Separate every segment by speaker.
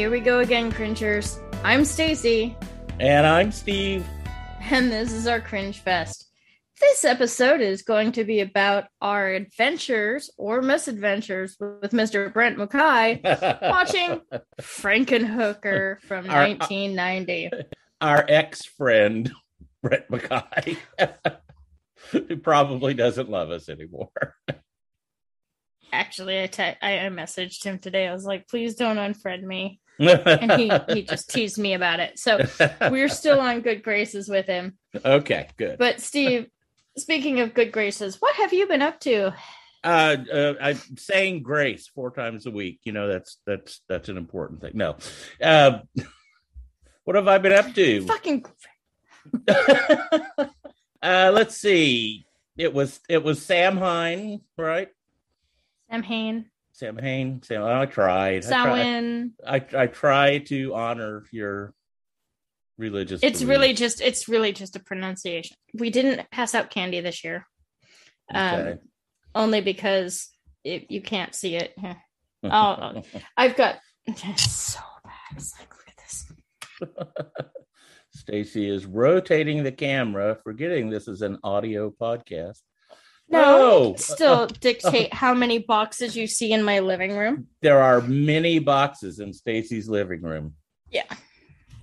Speaker 1: Here we go again, cringers. I'm Stacye,
Speaker 2: And I'm Steve.
Speaker 1: and this is our Cringe Fest. This episode is going to be about our adventures or misadventures with Mr. Brent Mukai watching Frankenhooker from
Speaker 2: Our- uh,
Speaker 1: 1990.
Speaker 2: Our ex friend, Brent Mukai, who probably doesn't love us anymore.
Speaker 1: Actually, I te- I I messaged him today. I was like, please don't unfriend me. And he, he just teased me about it. So we're still on good graces with him.
Speaker 2: okay, good.
Speaker 1: But Steve, speaking of good graces, what have you been up to?
Speaker 2: uh, uh, I'm saying grace four times a week. You know, that's that's that's an important thing. No, uh, what have I been up to?
Speaker 1: Fucking
Speaker 2: uh, let's see. It was it was Sam Hine, right?
Speaker 1: Sam Hain,
Speaker 2: Sam Hain. Sam. I tried. I.
Speaker 1: Samhain.
Speaker 2: I I try to honor your religious.
Speaker 1: It's really just it's really just a pronunciation. We didn't pass out candy this year, um, only because it, you can't see it. Oh, I've got so bad. It's like look at this.
Speaker 2: Stacye is rotating the camera, forgetting this is an audio podcast.
Speaker 1: No,
Speaker 2: Oh.
Speaker 1: still dictate how many boxes you see in my living room.
Speaker 2: There are many boxes in Stacye's living room.
Speaker 1: Yeah.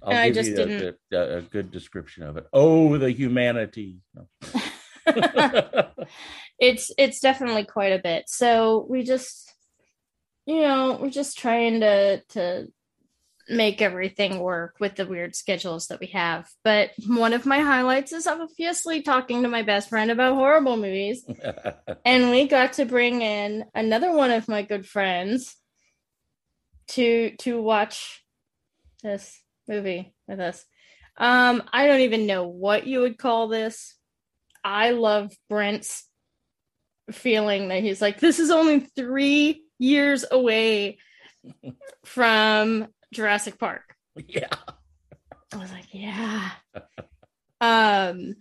Speaker 2: I'll
Speaker 1: And I
Speaker 2: give
Speaker 1: just
Speaker 2: you a,
Speaker 1: didn't-
Speaker 2: a- a good description of it. Oh, the humanity.
Speaker 1: it's it's definitely quite a bit so we just you know we're just trying to to make everything work with the weird schedules that we have. But one of my highlights is obviously talking to my best friend about horrible movies. And we got to bring in another one of my good friends to to watch this movie with us. Um i don't even know what you would call this. I love brent's feeling that he's like this is only three years away from jurassic park
Speaker 2: yeah.
Speaker 1: i was like yeah um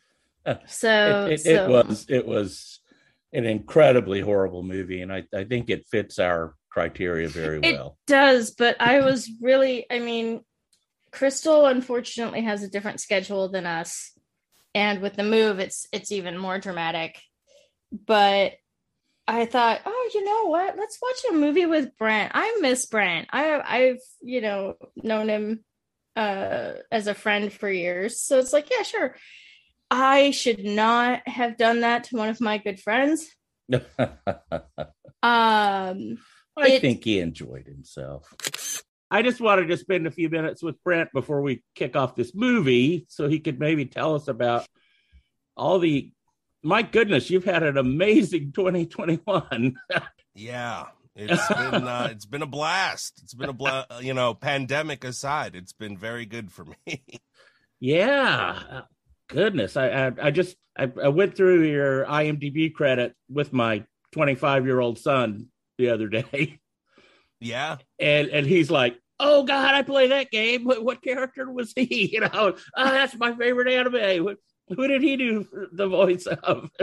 Speaker 1: so
Speaker 2: it, it,
Speaker 1: so
Speaker 2: it was it was an incredibly horrible movie, and I, I think it fits our criteria very well.
Speaker 1: It does, but I was really, I mean, Crystal unfortunately has a different schedule than us. And with the move, it's it's even more dramatic. But I thought, oh, you know what? Let's watch a movie with Brent. I miss Brent. I I've, you know, known him uh as a friend for years. So it's like, yeah, sure. I should not have done that to one of my good friends. Um
Speaker 2: I
Speaker 1: It-
Speaker 2: think he enjoyed himself. I just wanted to spend a few minutes with Brent before we kick off this movie so he could maybe tell us about all the. My goodness, you've had an amazing 2021.
Speaker 3: Yeah, it's been uh, it's been a blast. It's been a bla- you know, pandemic aside, it's been very good for me.
Speaker 2: yeah. Goodness. I, I, I just, I, I went through your IMDb credit with my 25 year old son the other day.
Speaker 3: yeah,
Speaker 2: and and he's like, "Oh God, I play that game. What, what character was he? You know, oh, that's my favorite anime. What, who did he do the voice of?"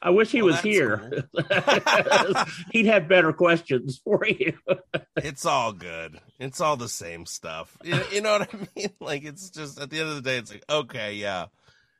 Speaker 2: I wish he
Speaker 3: Well,
Speaker 2: was here. He'd have better questions for you.
Speaker 3: it's all good. It's all the same stuff. You, you know what I mean? Like it's just at the end of the day, it's like okay, yeah,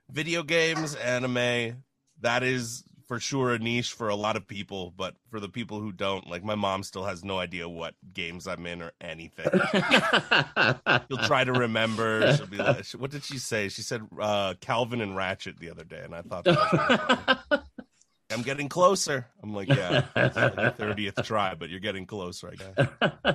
Speaker 3: video games, anime. That is for sure a niche for a lot of people, but for the people who don't, like my mom still has no idea what games I'm in or anything. She'll try to remember. She'll be like, "What did she say?" She said uh, Calvin and Ratchet the other day, and I thought that was. I'm getting closer. I'm like, yeah, it's like the thirtieth try, but you're getting closer. I guess.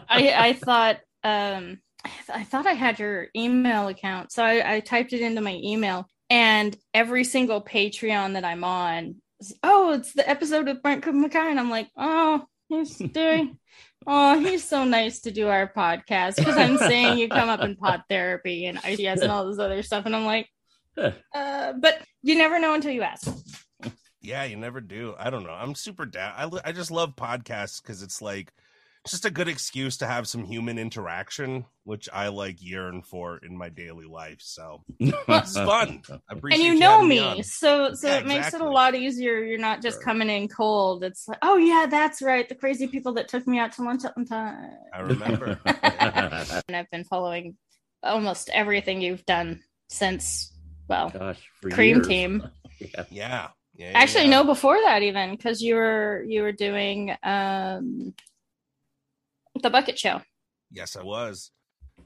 Speaker 1: I I thought um I, th- I thought I had your email account, so I, I typed it into my email, and every single Patreon that I'm on, is, oh, it's the episode with Brent Mukai, and I'm like, oh, he's doing. Oh, he's so nice to do our podcast because I'm saying you come up in pod therapy and ICS and all this other stuff, and I'm like, uh, but you never know until you ask.
Speaker 3: Yeah, you never do. I don't know. I'm super down. I, li- I just love podcasts because it's like just a good excuse to have some human interaction, which I like yearn for in my daily life. So it's fun. I appreciate
Speaker 1: and
Speaker 3: appreciate
Speaker 1: you know
Speaker 3: having
Speaker 1: me, so so
Speaker 3: Yeah,
Speaker 1: it makes it a lot easier. You're not just
Speaker 2: Sure.
Speaker 1: coming in cold. It's like, oh yeah, that's right. The crazy people that took me out to lunch at one time.
Speaker 3: I remember.
Speaker 1: And I've been following almost everything you've done since. Well,
Speaker 2: Gosh,
Speaker 1: Cream
Speaker 2: years.
Speaker 1: Team.
Speaker 2: Yeah.
Speaker 3: yeah. yeah, yeah
Speaker 1: actually,
Speaker 3: yeah.
Speaker 1: no, before that even because you were you were doing um the Bucket Show.
Speaker 3: Yes, I was.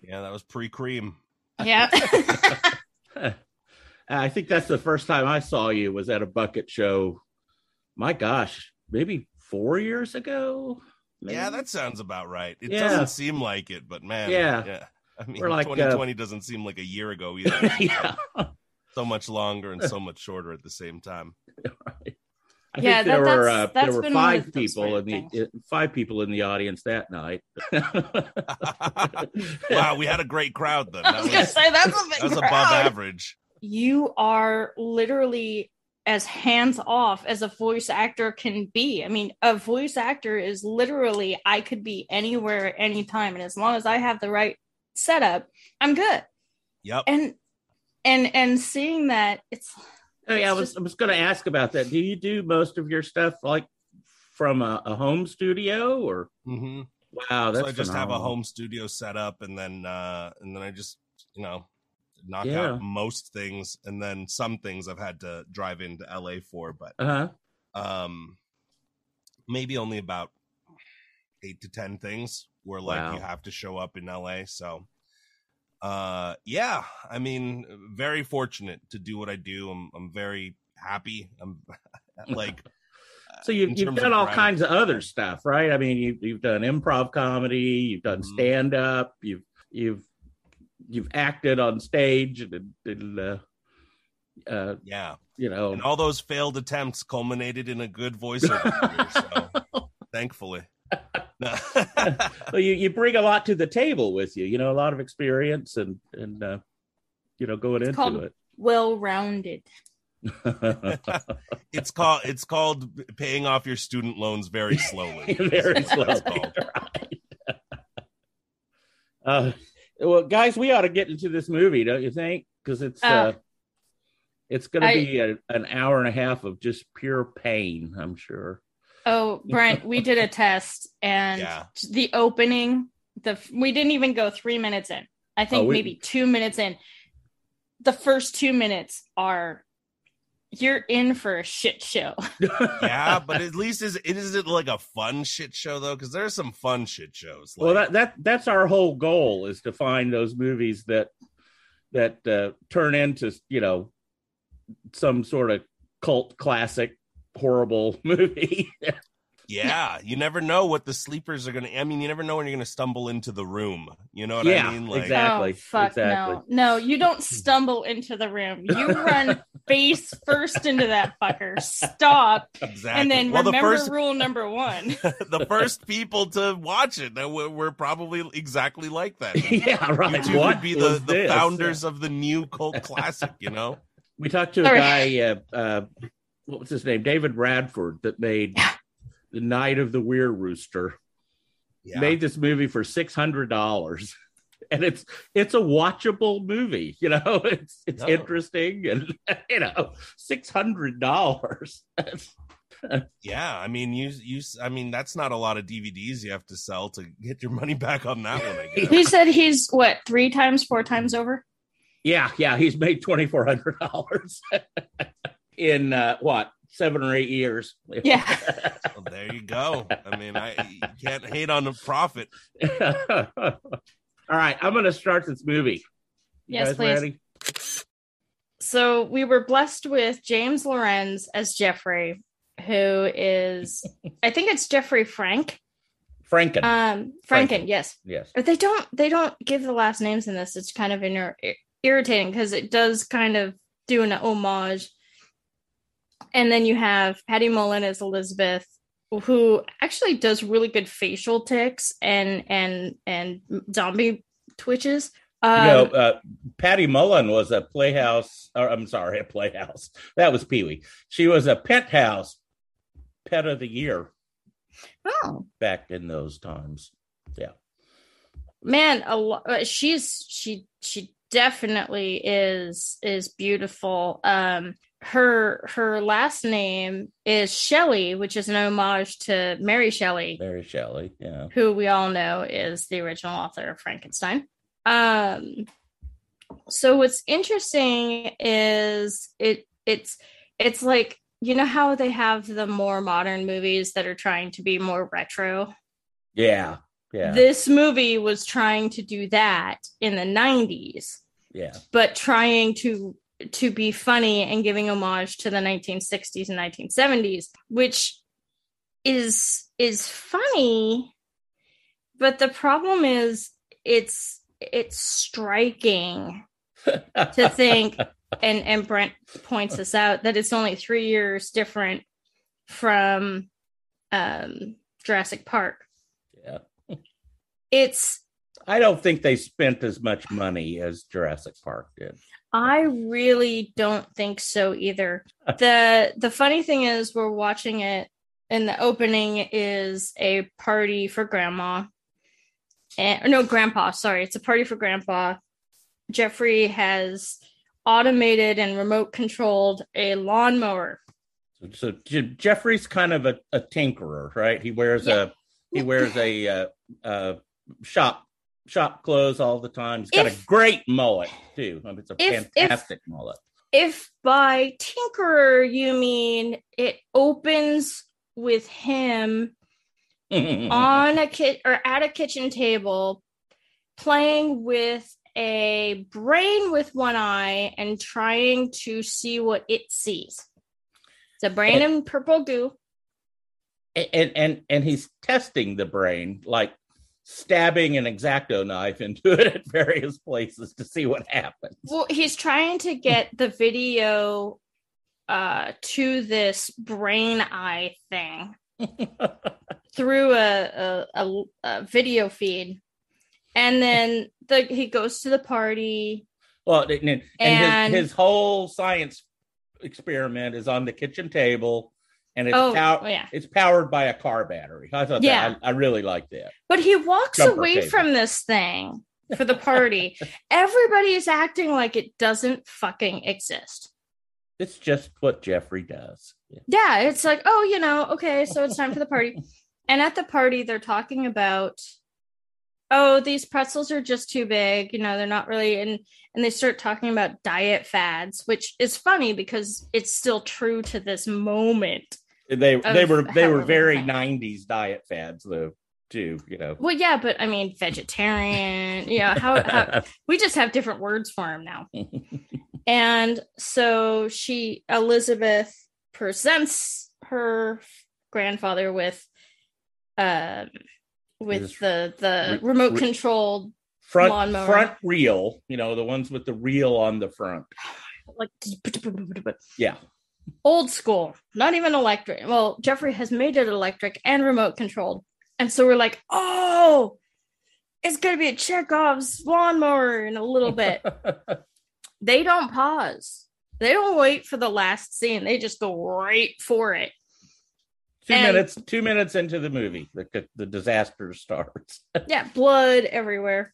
Speaker 3: Yeah, that was pre-cream.
Speaker 1: Yeah.
Speaker 2: I think that's the first time I saw you was at a bucket show. My gosh, maybe four years ago. maybe?
Speaker 3: Yeah, that sounds about right. It
Speaker 2: Yeah.
Speaker 3: doesn't seem like it, but man,
Speaker 2: Yeah.
Speaker 3: yeah. I mean,
Speaker 2: We're like, uh,
Speaker 3: 2020 doesn't seem like a year ago either.
Speaker 2: yeah.
Speaker 3: so much longer and so much shorter at the same time.
Speaker 2: I
Speaker 1: Yeah,
Speaker 2: think there
Speaker 1: that-
Speaker 2: were
Speaker 1: that's-
Speaker 2: uh,
Speaker 1: that's
Speaker 2: there were five
Speaker 1: of
Speaker 2: people in the uh, five people in the audience that night.
Speaker 3: wow, we had a great crowd then.
Speaker 1: I
Speaker 3: That
Speaker 1: was gonna say that's a big
Speaker 3: that was above average.
Speaker 1: You are literally as hands off as a voice actor can be. I mean, a voice actor is literally I could be anywhere at any time, and as long as I have the right setup, I'm good.
Speaker 3: Yep.
Speaker 1: And and and seeing that it's
Speaker 2: Oh yeah, I was
Speaker 1: just-
Speaker 2: I was going to ask about that. Do you do most of your stuff like from a, a home studio or?
Speaker 3: hmm
Speaker 2: Wow, that's
Speaker 3: so I just have a home studio set up, and then uh, and then I just you know knock
Speaker 2: Yeah.
Speaker 3: out most things, and then some things I've had to drive into LA for, but
Speaker 2: Uh-huh.
Speaker 3: um, maybe only about eight to ten things where like
Speaker 2: Wow.
Speaker 3: you have to show up in LA. So, uh, yeah, I mean, very fortunate to do what I do. I'm I'm very happy. I'm like.
Speaker 2: So you've, you've done all kinds of other stuff, right? I mean, you've you've done improv comedy, you've done
Speaker 3: Mhm.
Speaker 2: stand up, you've you've you've acted on stage, and, and uh, uh,
Speaker 3: Yeah,
Speaker 2: you know,
Speaker 3: and all those failed attempts culminated in a good voiceover career. So, thankfully. No.
Speaker 2: well, you you bring a lot to the table with you. You know, a lot of experience and and uh, you know going
Speaker 1: It's
Speaker 2: into
Speaker 1: it. well rounded.
Speaker 3: it's called it's called paying off your student loans very slowly.
Speaker 2: Very
Speaker 3: That's it's
Speaker 2: slowly. Right. uh, well, guys, we ought to get into this movie, don't you think? Because it's uh,
Speaker 1: Uh,
Speaker 2: it's going to be a, an hour and a half of just pure pain. I'm sure.
Speaker 1: Oh, Brent, we did a test and
Speaker 3: Yeah.
Speaker 1: the opening, the we didn't even go three minutes in. I think
Speaker 2: Oh, we-
Speaker 1: maybe two minutes in. The first two minutes are you're in for a shit show.
Speaker 3: yeah, but at least is it is it like a fun shit show though? Because there are some fun shit shows. Like,
Speaker 2: well, that that that's our whole goal is to find those movies that that uh, turn into you know some sort of cult classic horrible movie.
Speaker 3: yeah, you never know what the sleepers are gonna. I mean, you never know when you're gonna stumble into the room. You know what
Speaker 2: Yeah,
Speaker 3: I mean? Like,
Speaker 2: exactly.
Speaker 1: oh fuck
Speaker 2: exactly.
Speaker 1: no. No, you don't stumble into the room. You run face first into that fucker. Stop.
Speaker 3: exactly.
Speaker 1: And then
Speaker 3: well, the
Speaker 1: remember
Speaker 3: first
Speaker 1: rule number one.
Speaker 3: the first people to watch it that were, were probably exactly like that.
Speaker 2: yeah, right.
Speaker 3: You would be the, the
Speaker 2: this?
Speaker 3: founders of the new cult classic, you know?
Speaker 2: We talked to a
Speaker 1: Sorry.
Speaker 2: guy, uh, uh, what was his name? David Radford, that made The Night of the Weir Rooster.
Speaker 3: Yeah.
Speaker 2: Made this movie for six hundred dollars, and it's it's a watchable movie. You know, it's it's
Speaker 3: No.
Speaker 2: interesting, and you know, six hundred dollars.
Speaker 3: Yeah, I mean, you you. I mean, that's not a lot of DVDs you have to sell to get your money back on that one. I guess.
Speaker 1: he said he's what, three times, four times over?
Speaker 2: yeah, yeah, he's made twenty four hundred dollars in uh, what seven or eight years.
Speaker 1: Yeah.
Speaker 3: Well, there you go. I mean, I you can't hate on the profit.
Speaker 2: All right, I'm going to start this movie. You
Speaker 1: Yes,
Speaker 2: guys
Speaker 1: please.
Speaker 2: ready?
Speaker 1: So we were blessed with James Lorenz as Jeffrey, who is I think it's Jeffrey Frank.
Speaker 2: Franken.
Speaker 1: Um
Speaker 2: Franken.
Speaker 1: Franken, yes.
Speaker 2: yes.
Speaker 1: But they don't they don't give the last names in this. It's kind of inner, irritating because it does kind of do an homage. And then you have Patty Mullen as Elizabeth, who actually does really good facial ticks and and and zombie twitches. Um,
Speaker 2: you know, uh, Patty Mullen was a Playhouse. Or, I'm sorry, a Playhouse. That was Pee Wee. She was a Penthouse Pet of the Year.
Speaker 1: Oh
Speaker 2: back in those times. Yeah,
Speaker 1: man, a lo- uh, she's she she definitely is is beautiful. Um, her her last name is Shelley, which is an homage to Mary Shelley,
Speaker 2: Mary Shelley. Yeah,
Speaker 1: who we all know is the original author of Frankenstein. Um, so what's interesting is it it's it's like you know how they have the more modern movies that are trying to be more retro.
Speaker 2: yeah, yeah,
Speaker 1: This movie was trying to do that in the 90s,
Speaker 2: yeah.
Speaker 1: but trying to to be funny and giving homage to the 1960s and 1970s, which is is funny, but the problem is it's it's striking to think and and Brent points this out that it's only 3 years different from um Jurassic Park.
Speaker 2: yeah.
Speaker 1: It's
Speaker 2: I don't think they spent as much money as Jurassic Park did.
Speaker 1: I really don't think so either. the The funny thing is, we're watching it, and the opening is a party for grandma, and no, grandpa. Sorry, it's a party for grandpa. Jeffrey has automated and remote controlled a lawnmower.
Speaker 2: So, so Jeffrey's kind of a, a tinkerer, right? He wears a he wears a uh, uh, shop shop clothes all the time. He's got
Speaker 1: If-
Speaker 2: a great mullet too. I mean, it's a
Speaker 1: If- if-
Speaker 2: fantastic mullet.
Speaker 1: If by tinkerer you mean it opens with him on a kit or at a kitchen table playing with a brain with one eye and trying to see what it sees. It's a brain in purple goo.
Speaker 2: and and and he's testing the brain, like stabbing an exacto knife into it at various places to see what happens.
Speaker 1: Well, he's trying to get the video uh to this brain eye thing through a a, a, a video feed. And then the he goes to the party
Speaker 2: Well, and, and
Speaker 1: And-
Speaker 2: his, his whole science experiment is on the kitchen table, and it's
Speaker 1: Oh,
Speaker 2: pow-
Speaker 1: yeah.
Speaker 2: it's powered by a car battery. I thought
Speaker 1: Yeah.
Speaker 2: that I, I really like that.
Speaker 1: But he walks
Speaker 2: Jumper
Speaker 1: away
Speaker 2: cable.
Speaker 1: from this thing for the party. Everybody is acting like it doesn't fucking exist.
Speaker 2: It's just what Jeffrey does. Yeah.
Speaker 1: Yeah, it's like, oh, you know, okay, so it's time for the party. And at the party, they're talking about, oh, these pretzels are just too big. You know, they're not really. And and they start talking about diet fads, which is funny because it's still true to this moment.
Speaker 2: They they were they were very '90s diet fads though too. You know.
Speaker 1: Well, yeah, but I mean, vegetarian. Yeah, how, how we just have different words for him now. And so she, Elizabeth, presents her grandfather with, um, with the the
Speaker 2: re-
Speaker 1: remote
Speaker 2: re-
Speaker 1: controlled
Speaker 2: front
Speaker 1: Lawnmower.
Speaker 2: front reel. You know the ones with the reel on the front.
Speaker 1: like
Speaker 2: Yeah.
Speaker 1: Old school, not even electric. Well, Jeffrey has made it electric and remote controlled, and so we're like, oh, it's gonna be a Chekhov's lawnmower in a little bit. they don't pause. They don't wait for the last scene. They just go right for it.
Speaker 2: two
Speaker 1: And-
Speaker 2: minutes. Two minutes into the movie, the the disaster starts.
Speaker 1: Yeah, blood everywhere.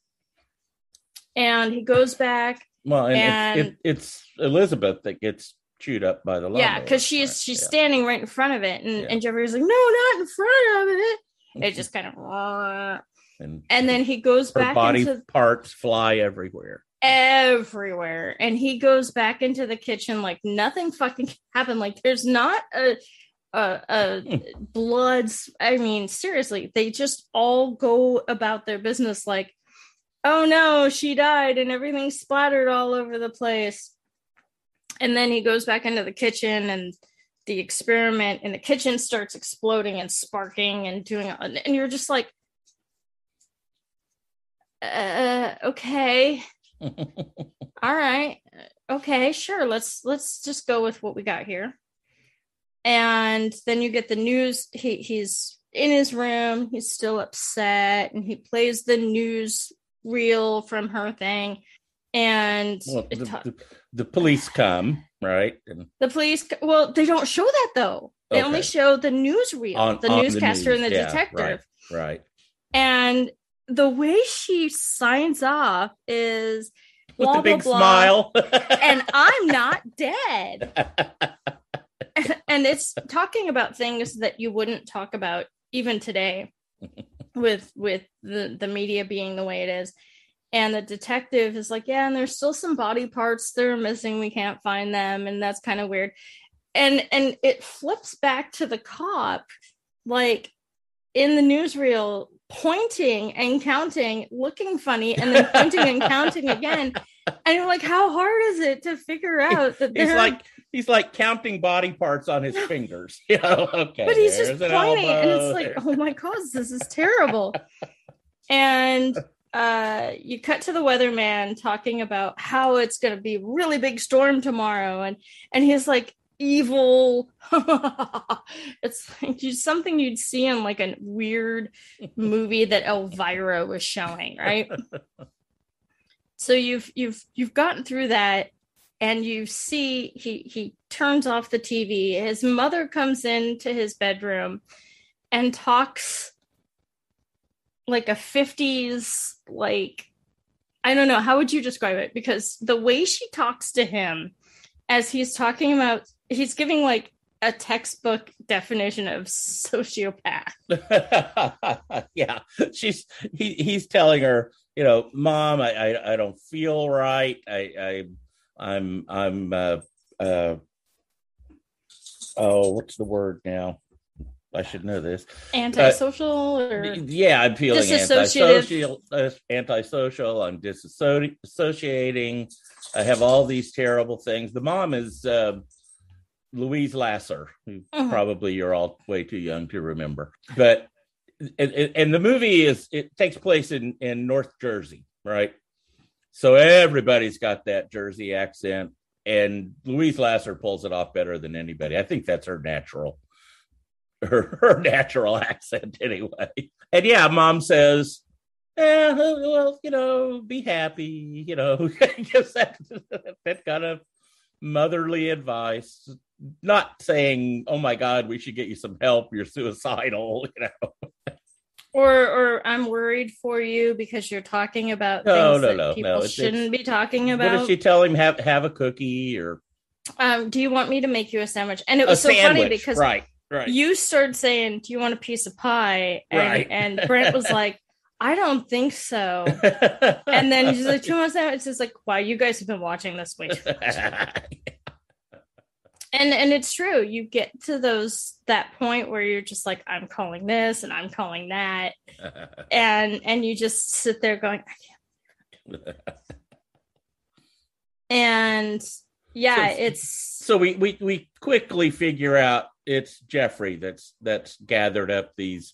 Speaker 1: And he goes back.
Speaker 2: Well, and,
Speaker 1: And-
Speaker 2: it's, it, it's Elizabeth that gets chewed up by the lawnmower.
Speaker 1: yeah, because she's
Speaker 2: Right,
Speaker 1: she's
Speaker 2: yeah.
Speaker 1: standing right in front of it, and,
Speaker 2: Yeah.
Speaker 1: and Jeffrey's like, no, not in front of it. It just kind of,
Speaker 2: and,
Speaker 1: and then he goes back
Speaker 2: body
Speaker 1: into
Speaker 2: parts fly everywhere.
Speaker 1: everywhere, and he goes back into the kitchen like nothing fucking happened. Like there's not a a, a bloods. I mean, seriously, they just all go about their business like, oh no, she died, and everything splattered all over the place. And then he goes back into the kitchen, and the experiment in the kitchen starts exploding and sparking and doing, and you're just like, uh, okay, all right, okay, sure, let's let's just go with what we got here. And then you get the news. He he's in his room. He's still upset and he plays the news reel from her thing. And
Speaker 2: Well,
Speaker 1: it
Speaker 2: the,
Speaker 1: ta-
Speaker 2: the, the police come right? And
Speaker 1: The police, well, they don't show that though. They only show the newsreel,
Speaker 2: On-
Speaker 1: the
Speaker 2: on the
Speaker 1: newscaster
Speaker 2: news,
Speaker 1: and the
Speaker 2: yeah,
Speaker 1: detective.
Speaker 2: right.
Speaker 1: And the way she signs off is
Speaker 2: With
Speaker 1: blah,
Speaker 2: big
Speaker 1: blah, blah,
Speaker 2: smile.
Speaker 1: and I'm not dead. and it's talking about things that you wouldn't talk about even today with with the the media being the way it is and the detective is like yeah and there's still some body parts. That are missing. We can't find them. And that's kind of weird. And and it flips back to the cop like in the newsreel pointing and counting looking funny and then pointing and counting again. And you're like how hard is it to figure out that
Speaker 2: he's like he's like counting body parts on his fingers. You know, okay.
Speaker 1: but he's just pointing
Speaker 2: an
Speaker 1: and it's like
Speaker 2: there-
Speaker 1: oh my god this is terrible. And uh you cut to the weatherman talking about how it's going to be really big storm tomorrow and and he's like evil it's like something you'd see in like a weird movie that elvira was showing right so you've you've you've gotten through that and you see he he turns off the TV. His mother comes into his bedroom and talks like a 50s like I don't know how would you describe it because the way she talks to him as he's talking about he's giving like a textbook definition of sociopath.
Speaker 2: yeah, she's he he's telling her, you know, mom, I I, I don't feel right. I I I'm I'm uh uh oh, what's the word now? I should know this.
Speaker 1: Antisocial or
Speaker 2: Yeah, I'm feeling antisocial. Uh, antisocial. I'm disassociating. I have all these terrible things. The mom is uh, Louise Lasser, who
Speaker 1: Mhm.
Speaker 2: probably you're all way too young to remember. But and, and and the movie is it takes place in in North Jersey, right? So everybody's got that Jersey accent, and Louise Lasser pulls it off better than anybody. I think that's her natural her, her natural accent anyway. And yeah, mom says, eh, well, you know, be happy, you know, gives that, that kind of motherly advice. Not saying, oh my God, we should get you some help, you're suicidal, you know.
Speaker 1: or or I'm worried for you because you're talking about
Speaker 2: No,
Speaker 1: things
Speaker 2: no,
Speaker 1: that
Speaker 2: no,
Speaker 1: people
Speaker 2: no, it's-
Speaker 1: shouldn't be talking about.
Speaker 2: What does she tell him? Have have a cookie or
Speaker 1: um, do you want me to make you a sandwich? And it
Speaker 2: a
Speaker 1: was so
Speaker 2: sandwich?
Speaker 1: funny because
Speaker 2: right, right.
Speaker 1: you started saying, "Do you want a piece of pie?" And,
Speaker 2: Right.
Speaker 1: and Brent was like, "I don't think so." And then she's like, "Do you want a sandwich?" It's like, "Wow, you guys have been watching this way too much." and and it's true. You get to those that point where you're just like, "I'm calling this and I'm calling that," and and you just sit there going, "I can't." And yeah,
Speaker 2: So-
Speaker 1: it's
Speaker 2: so we, we we quickly figure out it's Jeffrey that's that's gathered up these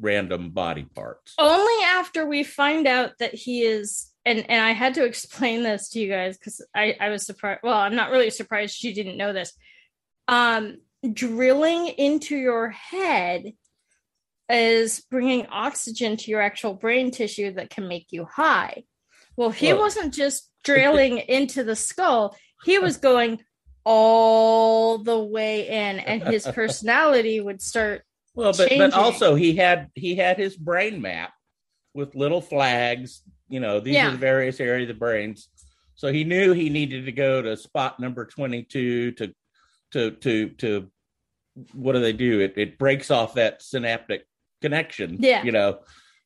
Speaker 2: random body parts.
Speaker 1: only after we find out that he is and and i had to explain this to you guys because i i was surprised well i'm not really surprised you didn't know this um drilling into your head is bringing oxygen to your actual brain tissue that can make you high well he wasn't just drilling into the skull he was going all the way in and his personality would start
Speaker 2: Well, but
Speaker 1: changing.
Speaker 2: but also he had he had his brain map with little flags. You know, these
Speaker 1: Yeah.
Speaker 2: are the various areas of the brains. So he knew he needed to go to spot number twenty two to to to to what do they do? It it breaks off that synaptic connection.
Speaker 1: Yeah.
Speaker 2: you know.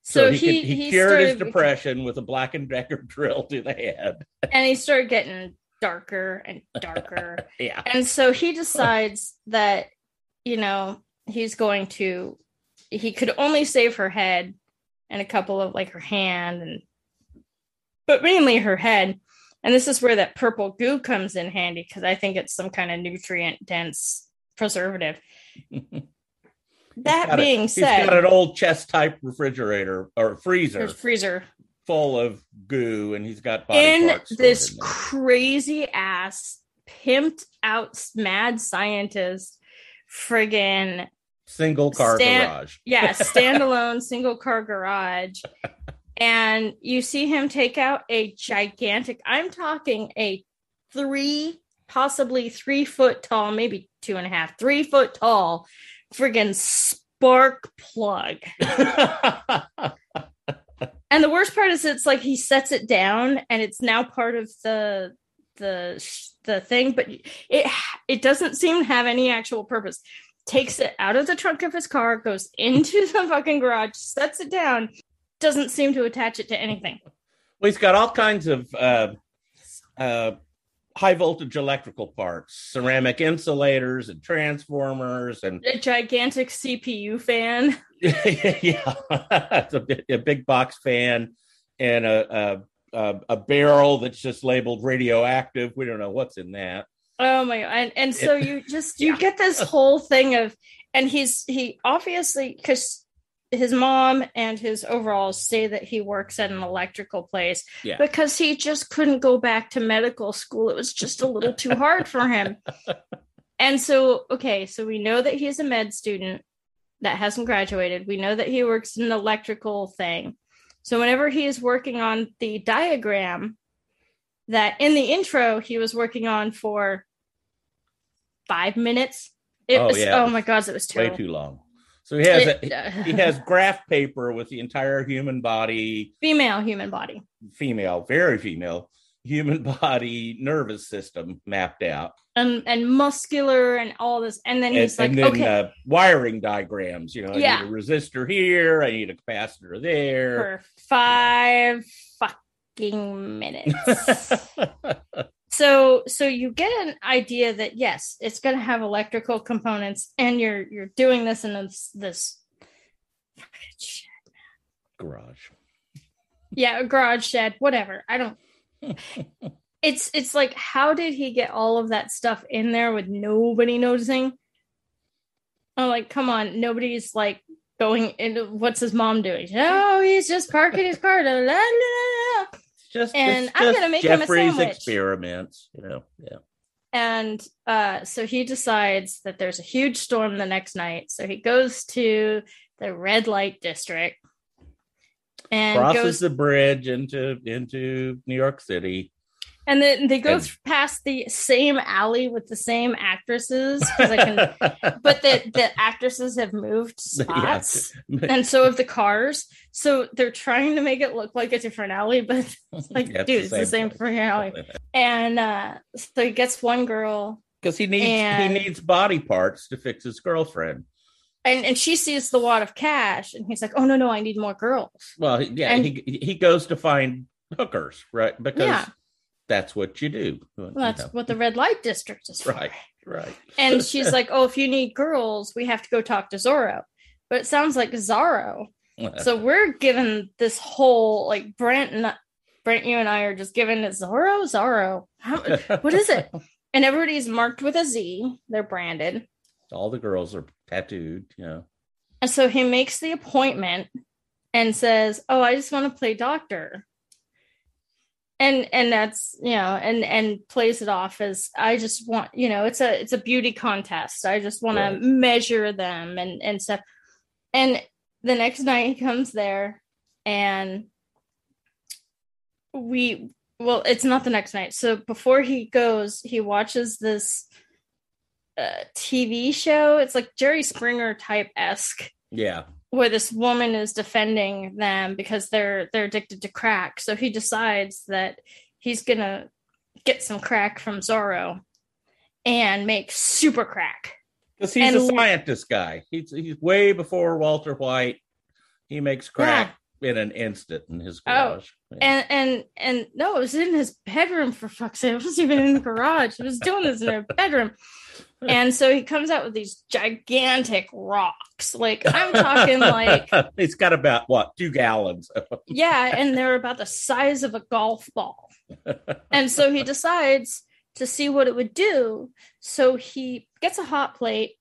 Speaker 1: so,
Speaker 2: So, he,
Speaker 1: he
Speaker 2: could, he,
Speaker 1: he
Speaker 2: cured his depression with a black and decker drill to the head.
Speaker 1: and he started getting darker and darker.
Speaker 2: Yeah.
Speaker 1: and so he decides that, you know, he's going to, he could only save her head and a couple of like her hand and, but mainly her head. And this is where that purple goo comes in handy because I think it's some kind of nutrient dense preservative. That
Speaker 2: got a-
Speaker 1: being
Speaker 2: He's
Speaker 1: said,
Speaker 2: got an old chest type refrigerator or freezer
Speaker 1: there's freezer
Speaker 2: full of goo, and he's got body
Speaker 1: in this
Speaker 2: in
Speaker 1: crazy ass pimped out mad scientist friggin'
Speaker 2: single car
Speaker 1: Stan-
Speaker 2: garage.
Speaker 1: yeah standalone single car garage and you see him take out a gigantic i'm talking a three possibly three foot tall, maybe two and a half, three foot tall, friggin' spark plug. and the worst part is it's like he sets it down and it's now part of the the the thing but it it doesn't seem to have any actual purpose. Takes it out of the trunk of his car goes into the fucking garage sets it down doesn't seem to attach it to anything.
Speaker 2: Well he's got all kinds of uh uh high voltage electrical parts ceramic insulators and transformers and
Speaker 1: a gigantic cpu fan.
Speaker 2: Yeah it's a, a, big box fan and a, a, a barrel that's just labeled radioactive. We don't know what's in that.
Speaker 1: Oh my god and, and so you just you get this whole thing of and he's he obviously because his mom and his overalls say that he works at an electrical place
Speaker 2: yeah.
Speaker 1: because he just couldn't go back to medical school. It was just a little too hard for him. And so, okay, so we know that he's a med student that hasn't graduated. We know that he works in an electrical thing. So whenever he is working on the diagram that in the intro he was working on for five minutes. It
Speaker 2: Oh,
Speaker 1: was
Speaker 2: yeah.
Speaker 1: oh my god, it was
Speaker 2: way too long so he has
Speaker 1: It-
Speaker 2: a, he has graph paper with the entire human body.
Speaker 1: Female human body.
Speaker 2: female very female human body nervous system mapped out.
Speaker 1: And and muscular and all this. And then
Speaker 2: and,
Speaker 1: he's like
Speaker 2: and then
Speaker 1: okay.
Speaker 2: uh, wiring diagrams you know
Speaker 1: Yeah.
Speaker 2: i need a resistor here i need a capacitor there.
Speaker 1: For five fucking minutes so so you get an idea that yes it's going to have electrical components and you're you're doing this in this this
Speaker 2: garage.
Speaker 1: Yeah a garage shed whatever. I don't it's it's like how did he get all of that stuff in there with nobody noticing? I'm like come on nobody's like going into what's his mom doing? Oh he's just parking his car da, da, da, da, da.
Speaker 2: It's just
Speaker 1: And I'm gonna make him a
Speaker 2: Jeffrey's
Speaker 1: sandwich.
Speaker 2: experiments you know yeah
Speaker 1: and uh so he decides that there's a huge storm the next night so he goes to the red light district and
Speaker 2: crosses
Speaker 1: goes
Speaker 2: the bridge into into new york city
Speaker 1: and then they go
Speaker 2: and-
Speaker 1: past the same alley with the same actresses I can but the the actresses have moved
Speaker 2: Yeah.
Speaker 1: spots and so have the cars so they're trying to make it look like a different alley but like
Speaker 2: Yeah,
Speaker 1: dude it's the same freaking alley and uh so he gets one girl
Speaker 2: because he needs
Speaker 1: And-
Speaker 2: he needs body parts to fix his girlfriend.
Speaker 1: and and she sees the wad of cash and he's like oh no no i need more girls
Speaker 2: Well, yeah,
Speaker 1: And-
Speaker 2: he he goes to find hookers, right? Because
Speaker 1: Yeah.
Speaker 2: That's what you do.
Speaker 1: well, that's
Speaker 2: You know.
Speaker 1: what the red light district is for
Speaker 2: right, right.
Speaker 1: and she's like oh if you need girls we have to go talk to zorro but it sounds like zorro so we're given this whole like brent and brent you and i are just given it zorro zorro How, what is it and everybody's marked with a z they're branded
Speaker 2: All the girls are tattooed. You know,
Speaker 1: and so he makes the appointment and says oh i just want to play doctor and and that's you know and and plays it off as i just want you know it's a it's a beauty contest. I just want
Speaker 2: Right.
Speaker 1: to measure them and and stuff. And the next night he comes there and we well it's not the next night. So before he goes he watches this uh, tv show. It's like jerry springer type esque
Speaker 2: yeah,
Speaker 1: where this woman is defending them because they're they're addicted to crack. So he decides that he's gonna get some crack from Zorro and make super crack.
Speaker 2: because he's
Speaker 1: And-
Speaker 2: a scientist guy. He's he's way before Walter White. He makes crack in an instant in his
Speaker 1: Oh,
Speaker 2: garage. Yeah.
Speaker 1: And and and no, it was in his bedroom for fuck's sake. It wasn't even in the garage. He was doing this in her bedroom. And so he comes out with these gigantic rocks. Like I'm talking like
Speaker 2: it's got about what two gallons.
Speaker 1: yeah, and they're about the size of a golf ball. and so he decides to see what it would do. So he gets a hot plate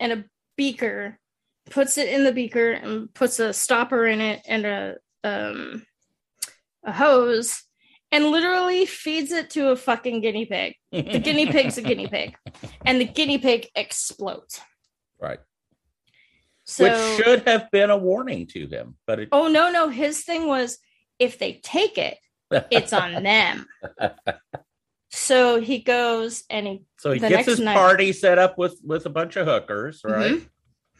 Speaker 1: and a beaker, puts it in the beaker, and puts a stopper in it and a um a hose, and literally feeds it to a fucking guinea pig. The guinea pig's a guinea pig, and the guinea pig explodes.
Speaker 2: right,
Speaker 1: So,
Speaker 2: which should have been a warning to him, but it,
Speaker 1: oh no, no, his thing was if they take it, it's on them. So he goes and he
Speaker 2: So he gets his
Speaker 1: night-
Speaker 2: party set up with with a bunch of hookers, right?
Speaker 1: Mhm.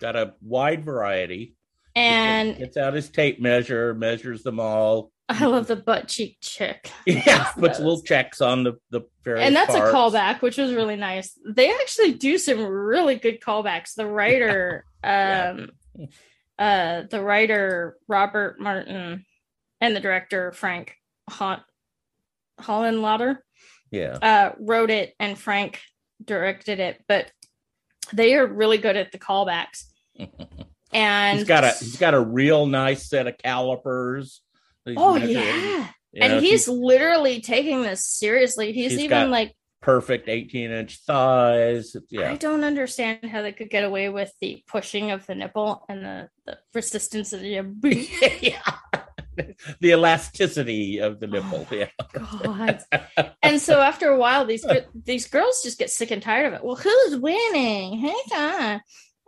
Speaker 2: Got a wide variety.
Speaker 1: and
Speaker 2: gets out his tape measure, measures them all.
Speaker 1: I love the butt cheek chick.
Speaker 2: Yeah, puts little checks on the the various
Speaker 1: and that's
Speaker 2: parts.
Speaker 1: a callback, which was really nice. They actually do some really good callbacks. The writer,
Speaker 2: Yeah.
Speaker 1: um, uh, the writer Robert Martin, and the director Frank Hon- Henenlotter
Speaker 2: Yeah,
Speaker 1: uh, wrote it, and Frank directed it. But they are really good at the callbacks. And
Speaker 2: he's got a he's got a real nice set of calipers. He's
Speaker 1: oh yeah,
Speaker 2: You know,
Speaker 1: and he's
Speaker 2: she's
Speaker 1: literally taking this seriously. He's
Speaker 2: She's
Speaker 1: even like
Speaker 2: perfect eighteen inch thighs.
Speaker 1: I don't understand how they could get away with the pushing of the nipple and the, the resistance of the um,
Speaker 2: yeah. the elasticity of the nipple.
Speaker 1: Oh,
Speaker 2: yeah,
Speaker 1: God. and so after a while, these these girls just get sick and tired of it. Well, who's winning? Hey, on.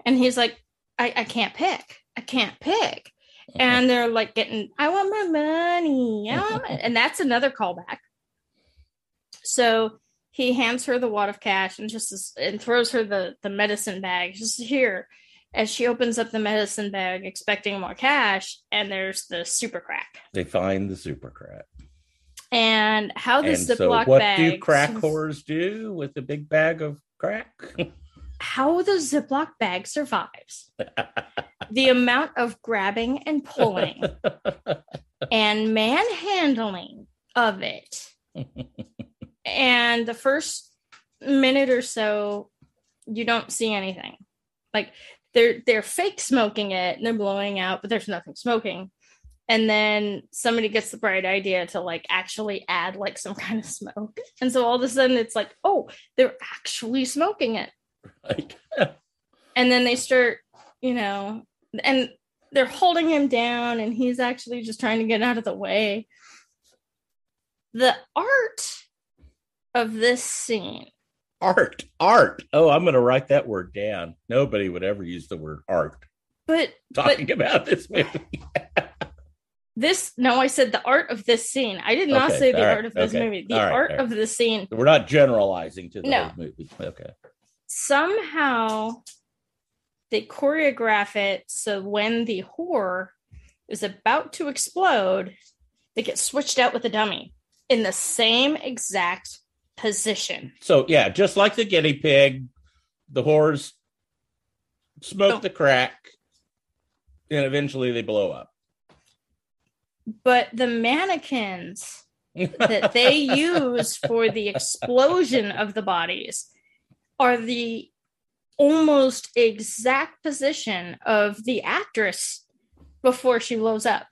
Speaker 1: And he's like, I, I can't pick. I can't pick. Uh-huh. And they're like getting, I want my money. I want my-" and that's another callback. So he hands her the wad of cash and just and throws her the the medicine bag. Just here, as she opens up the medicine bag, expecting more cash, and there's the super crack.
Speaker 2: they find the super crack.
Speaker 1: And how does
Speaker 2: the so,
Speaker 1: Ziploc
Speaker 2: what
Speaker 1: bags,
Speaker 2: do crack whores do with a big bag of crack?
Speaker 1: How the Ziploc bag survives. the amount of grabbing and pulling and manhandling of it. and the first minute or so, you don't see anything. Like they're they're fake smoking it and they're blowing out, but there's nothing smoking. And then somebody gets the bright idea to like actually add like some kind of smoke. And so all of a sudden it's like, oh, they're actually smoking it
Speaker 2: Like,
Speaker 1: and then they start you know and they're holding him down and he's actually just trying to get out of the way the art of this scene
Speaker 2: art, art. Oh, I'm going to write that word down. Nobody would ever use the word art
Speaker 1: but
Speaker 2: talking about this movie.
Speaker 1: this no i said the art of this scene i did not
Speaker 2: Okay,
Speaker 1: say the
Speaker 2: right,
Speaker 1: art of this
Speaker 2: okay,
Speaker 1: movie the
Speaker 2: right,
Speaker 1: art
Speaker 2: right.
Speaker 1: of the scene
Speaker 2: We're not generalizing to the
Speaker 1: No.
Speaker 2: whole movie. Okay.
Speaker 1: somehow they choreograph it so when the whore is about to explode, they get switched out with a dummy in the same exact position.
Speaker 2: So yeah, just like the guinea pig, the whores smoke
Speaker 1: Oh.
Speaker 2: the crack, and eventually they blow up.
Speaker 1: But the mannequins that they use for the explosion of the bodies are the almost exact position of the actress before she blows up.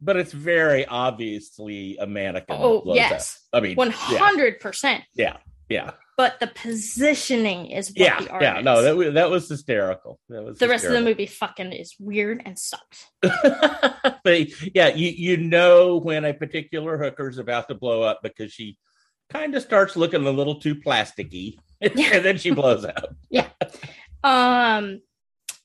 Speaker 2: but it's very obviously a mannequin.
Speaker 1: Oh, yes.
Speaker 2: up. I mean,
Speaker 1: hundred percent.
Speaker 2: yeah, yeah,
Speaker 1: But the positioning is what
Speaker 2: yeah,
Speaker 1: the art
Speaker 2: yeah. No, that was that was hysterical. That was
Speaker 1: the rest of the
Speaker 2: hysterical.
Speaker 1: movie fucking is weird and sucks.
Speaker 2: but yeah, you you know when a particular hooker is about to blow up because she kind of starts looking a little too plasticky, and then she blows up. Yeah.
Speaker 1: Um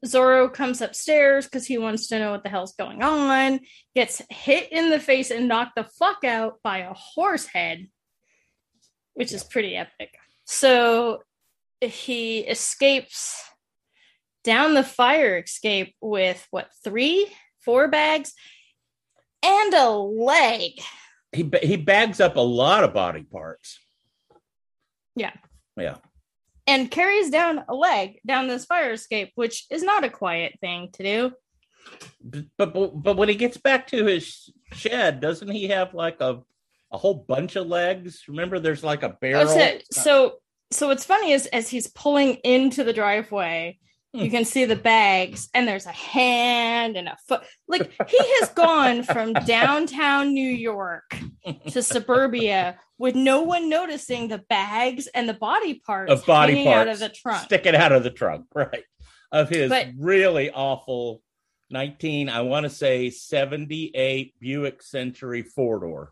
Speaker 1: Zorro comes upstairs because he wants to know what the hell's going on, gets hit in the face and knocked the fuck out by a horse head, which is pretty epic. So he escapes down the fire escape with what three, four bags and a leg.
Speaker 2: He he bags up a lot of body parts.
Speaker 1: Yeah.
Speaker 2: Yeah.
Speaker 1: and carries down a leg down this fire escape, which is not a quiet thing to do.
Speaker 2: But, but but when he gets back to his shed, doesn't he have like a a whole bunch of legs? Remember, there's like a barrel.
Speaker 1: Oh, so, so, so what's funny is as he's pulling into the driveway, you
Speaker 2: Hmm.
Speaker 1: can see the bags, and there's a hand and a foot. Like he has gone from downtown New York to suburbia with no one noticing the bags and the body parts
Speaker 2: Of body
Speaker 1: hanging out of the trunk.
Speaker 2: sticking out of the trunk, right? Of his
Speaker 1: But-
Speaker 2: really awful 19, I want to say 78 Buick Century four door.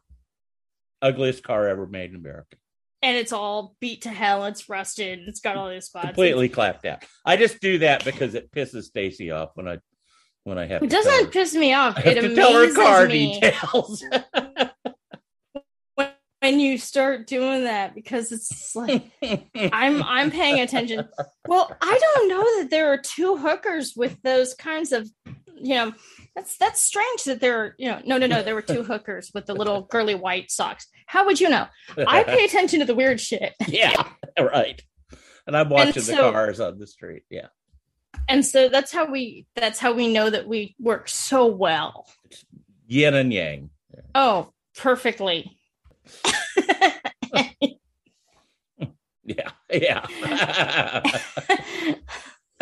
Speaker 2: Ugliest car ever made in America.
Speaker 1: and it's all beat to hell. It's rusted. It's got all these spots.
Speaker 2: Completely clapped out. I just do that because it pisses Stacye off when I when I have
Speaker 1: It doesn't piss me off. It
Speaker 2: to tell her
Speaker 1: amazes
Speaker 2: car
Speaker 1: me
Speaker 2: details.
Speaker 1: when you start doing that because it's like I'm I'm paying attention. Well, I don't know that there are two hookers with those kinds of, you know, that's that's strange that there are, you know, no, no, no, there were two hookers with the little girly white socks. How would you know? I pay attention to the weird shit.
Speaker 2: yeah, right. And I'm watching so, the cars on the street. Yeah.
Speaker 1: And so that's how we that's how we know that we work so well.
Speaker 2: Yin and yang.
Speaker 1: Oh, perfectly.
Speaker 2: yeah, yeah.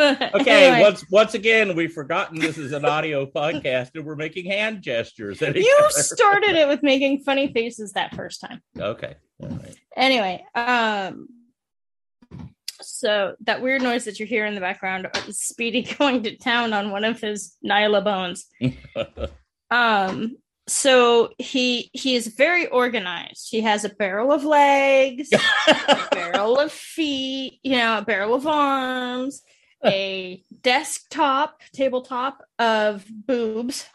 Speaker 2: okay, anyway. once once again, we've forgotten this is an audio podcast and we're making hand gestures.
Speaker 1: You started it with making funny faces that first time.
Speaker 2: Okay. Right.
Speaker 1: Anyway, um so that weird noise that you hear in the background is Speedy going to town on one of his Nylabones. um so he he is very organized. He has a barrel of legs, a barrel of feet, you know, a barrel of arms, a desktop tabletop of boobs.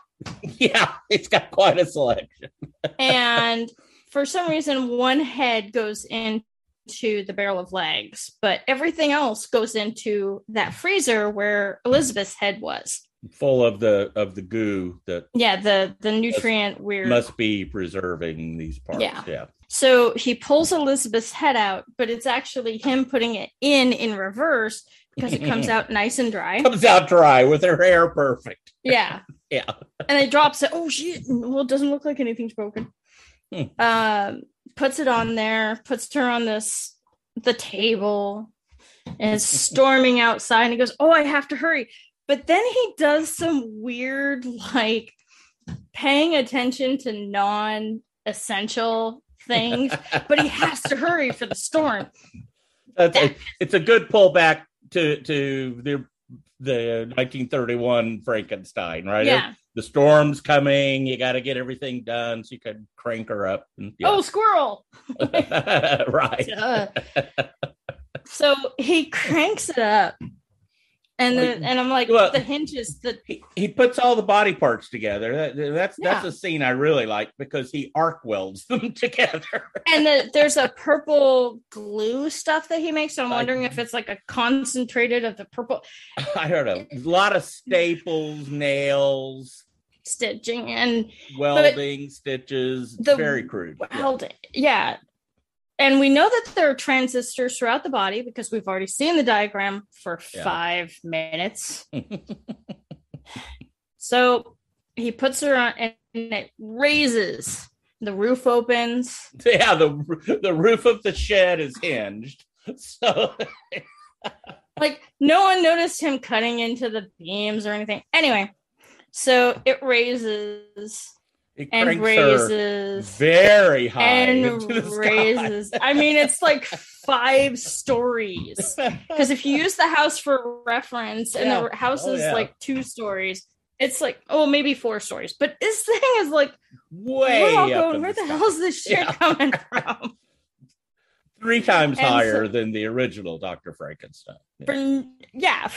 Speaker 2: Yeah, it's got quite a selection.
Speaker 1: and for some reason, one head goes into the barrel of legs, but everything else goes into that freezer where Elizabeth's head was
Speaker 2: full of the of the goo that
Speaker 1: yeah the the nutrient we
Speaker 2: must be preserving these parts yeah. yeah.
Speaker 1: So he pulls elizabeth's head out but it's actually him putting it in in reverse because it comes out nice and dry.
Speaker 2: Comes out dry with her hair perfect.
Speaker 1: Yeah.
Speaker 2: Yeah.
Speaker 1: And he drops it. Oh shit. Well it doesn't look like anything's broken. Hmm. um puts it on there puts her on this the table and is storming outside and he goes oh i have to hurry but then he does some weird, like paying attention to non essential things, but he has to hurry for the storm.
Speaker 2: That's a, it's a good pullback to to the the 1931 Frankenstein, right?
Speaker 1: Yeah.
Speaker 2: The storm's coming. You got to get everything done so you could crank her up.
Speaker 1: And, yeah. Oh, squirrel!
Speaker 2: right. Uh,
Speaker 1: so he cranks it up, and then, and I'm like well, the hinges that
Speaker 2: he, he puts all the body parts together. That, that's yeah. that's a scene I really like because he arc welds them together.
Speaker 1: and the, there's a purple glue stuff that he makes. So I'm wondering if it's like a concentrated of the purple.
Speaker 2: I don't know. A lot of staples, nails,
Speaker 1: stitching, and
Speaker 2: welding stitches. The very crude.
Speaker 1: Welding, yeah. yeah and we know that there are transistors throughout the body because we've already seen the diagram for yeah. five minutes. so he puts her on and it raises. The roof opens.
Speaker 2: Yeah, the the roof of the shed is hinged. So
Speaker 1: like no one noticed him cutting into the beams or anything. Anyway, so it raises and raises
Speaker 2: very high
Speaker 1: and raises. I mean, it's like five stories because if you use the house for reference and yeah. the house oh, is yeah. like two stories, it's like oh maybe four stories. But this thing is like
Speaker 2: way up
Speaker 1: going, where the, the hell is this shit yeah. coming from?
Speaker 2: Three times and higher so, than the original Doctor Frankenstein.
Speaker 1: For, yeah,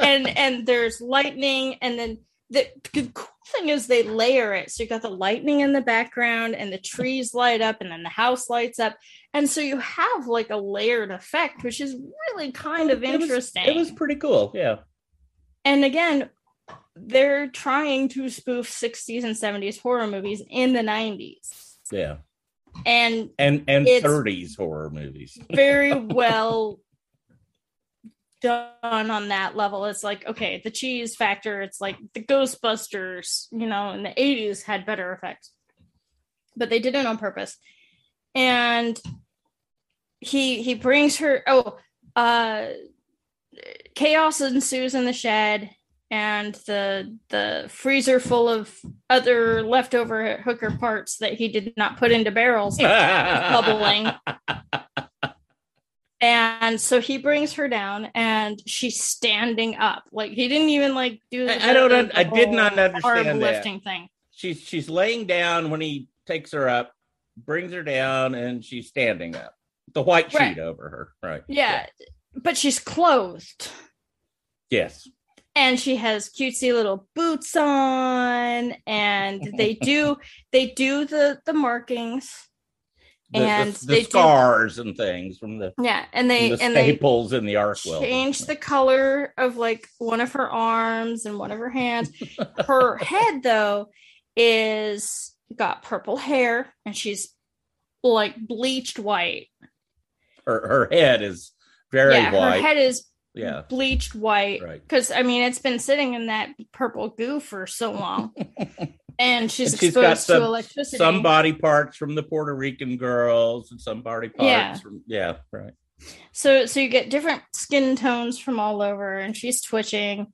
Speaker 1: and and there's lightning, and then the, the cool thing is they layer it. So you got the lightning in the background and the trees light up and then the house lights up. And so you have like a layered effect, which is really kind of interesting.
Speaker 2: It was, it was pretty cool. Yeah.
Speaker 1: And again, they're trying to spoof 60s and 70s horror movies in the 90s.
Speaker 2: Yeah.
Speaker 1: And
Speaker 2: and and 30s horror movies.
Speaker 1: very well done on that level. It's like, okay, the cheese factor, it's like the Ghostbusters, you know, in the 80s had better effects. But they did it on purpose. And he he brings her oh uh chaos ensues in the shed and the the freezer full of other leftover hooker parts that he did not put into barrels bubbling and so he brings her down and she's standing up. Like he didn't even like do
Speaker 2: the, I, I don't the i did not understand
Speaker 1: lifting that. thing.
Speaker 2: She's she's laying down when he takes her up brings her down and she's standing up. The white sheet right. over her right.
Speaker 1: Yeah. yeah. But she's clothed.
Speaker 2: Yes.
Speaker 1: And she has cutesy little boots on and they do they do the the markings
Speaker 2: the,
Speaker 1: And
Speaker 2: the, the
Speaker 1: they do-
Speaker 2: scars and things from the,
Speaker 1: Yeah, and they
Speaker 2: the
Speaker 1: and they
Speaker 2: staples in the arc
Speaker 1: changed the color of like one of her arms and one of her hands. her head though is got purple hair and she's like bleached white.
Speaker 2: Her her head is very
Speaker 1: yeah,
Speaker 2: white.
Speaker 1: her head is
Speaker 2: yeah,
Speaker 1: bleached white
Speaker 2: right.
Speaker 1: because I mean it's been sitting in that purple goo for so long, and she's
Speaker 2: And she's got
Speaker 1: exposed
Speaker 2: some-
Speaker 1: to electricity.
Speaker 2: Some body parts from the Puerto Rican girls, and some body parts
Speaker 1: Yeah.
Speaker 2: from yeah, right.
Speaker 1: so so you get different skin tones from all over, and she's twitching.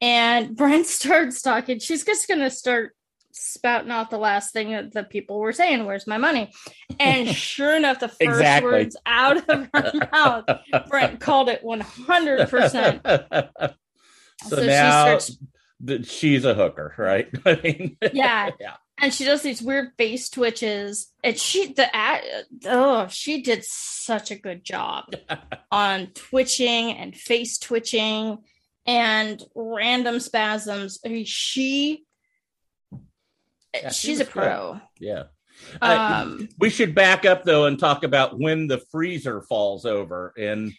Speaker 1: And Brent starts talking. She's just gonna start spouting out the last thing that the people were saying. Where's my money? And sure enough, the first
Speaker 2: Exactly.
Speaker 1: words out of her mouth, Brent called it one hundred percent.
Speaker 2: So,
Speaker 1: So she
Speaker 2: now
Speaker 1: starts-
Speaker 2: that she's a hooker, right? I mean,
Speaker 1: Yeah.
Speaker 2: yeah.
Speaker 1: and she does these weird face twitches and she the oh she did such a good job on twitching and face twitching and random spasms I mean, she
Speaker 2: Yeah, she
Speaker 1: she's a
Speaker 2: good.
Speaker 1: pro
Speaker 2: yeah. Uh,
Speaker 1: um
Speaker 2: we should back up though and talk about when the freezer falls over and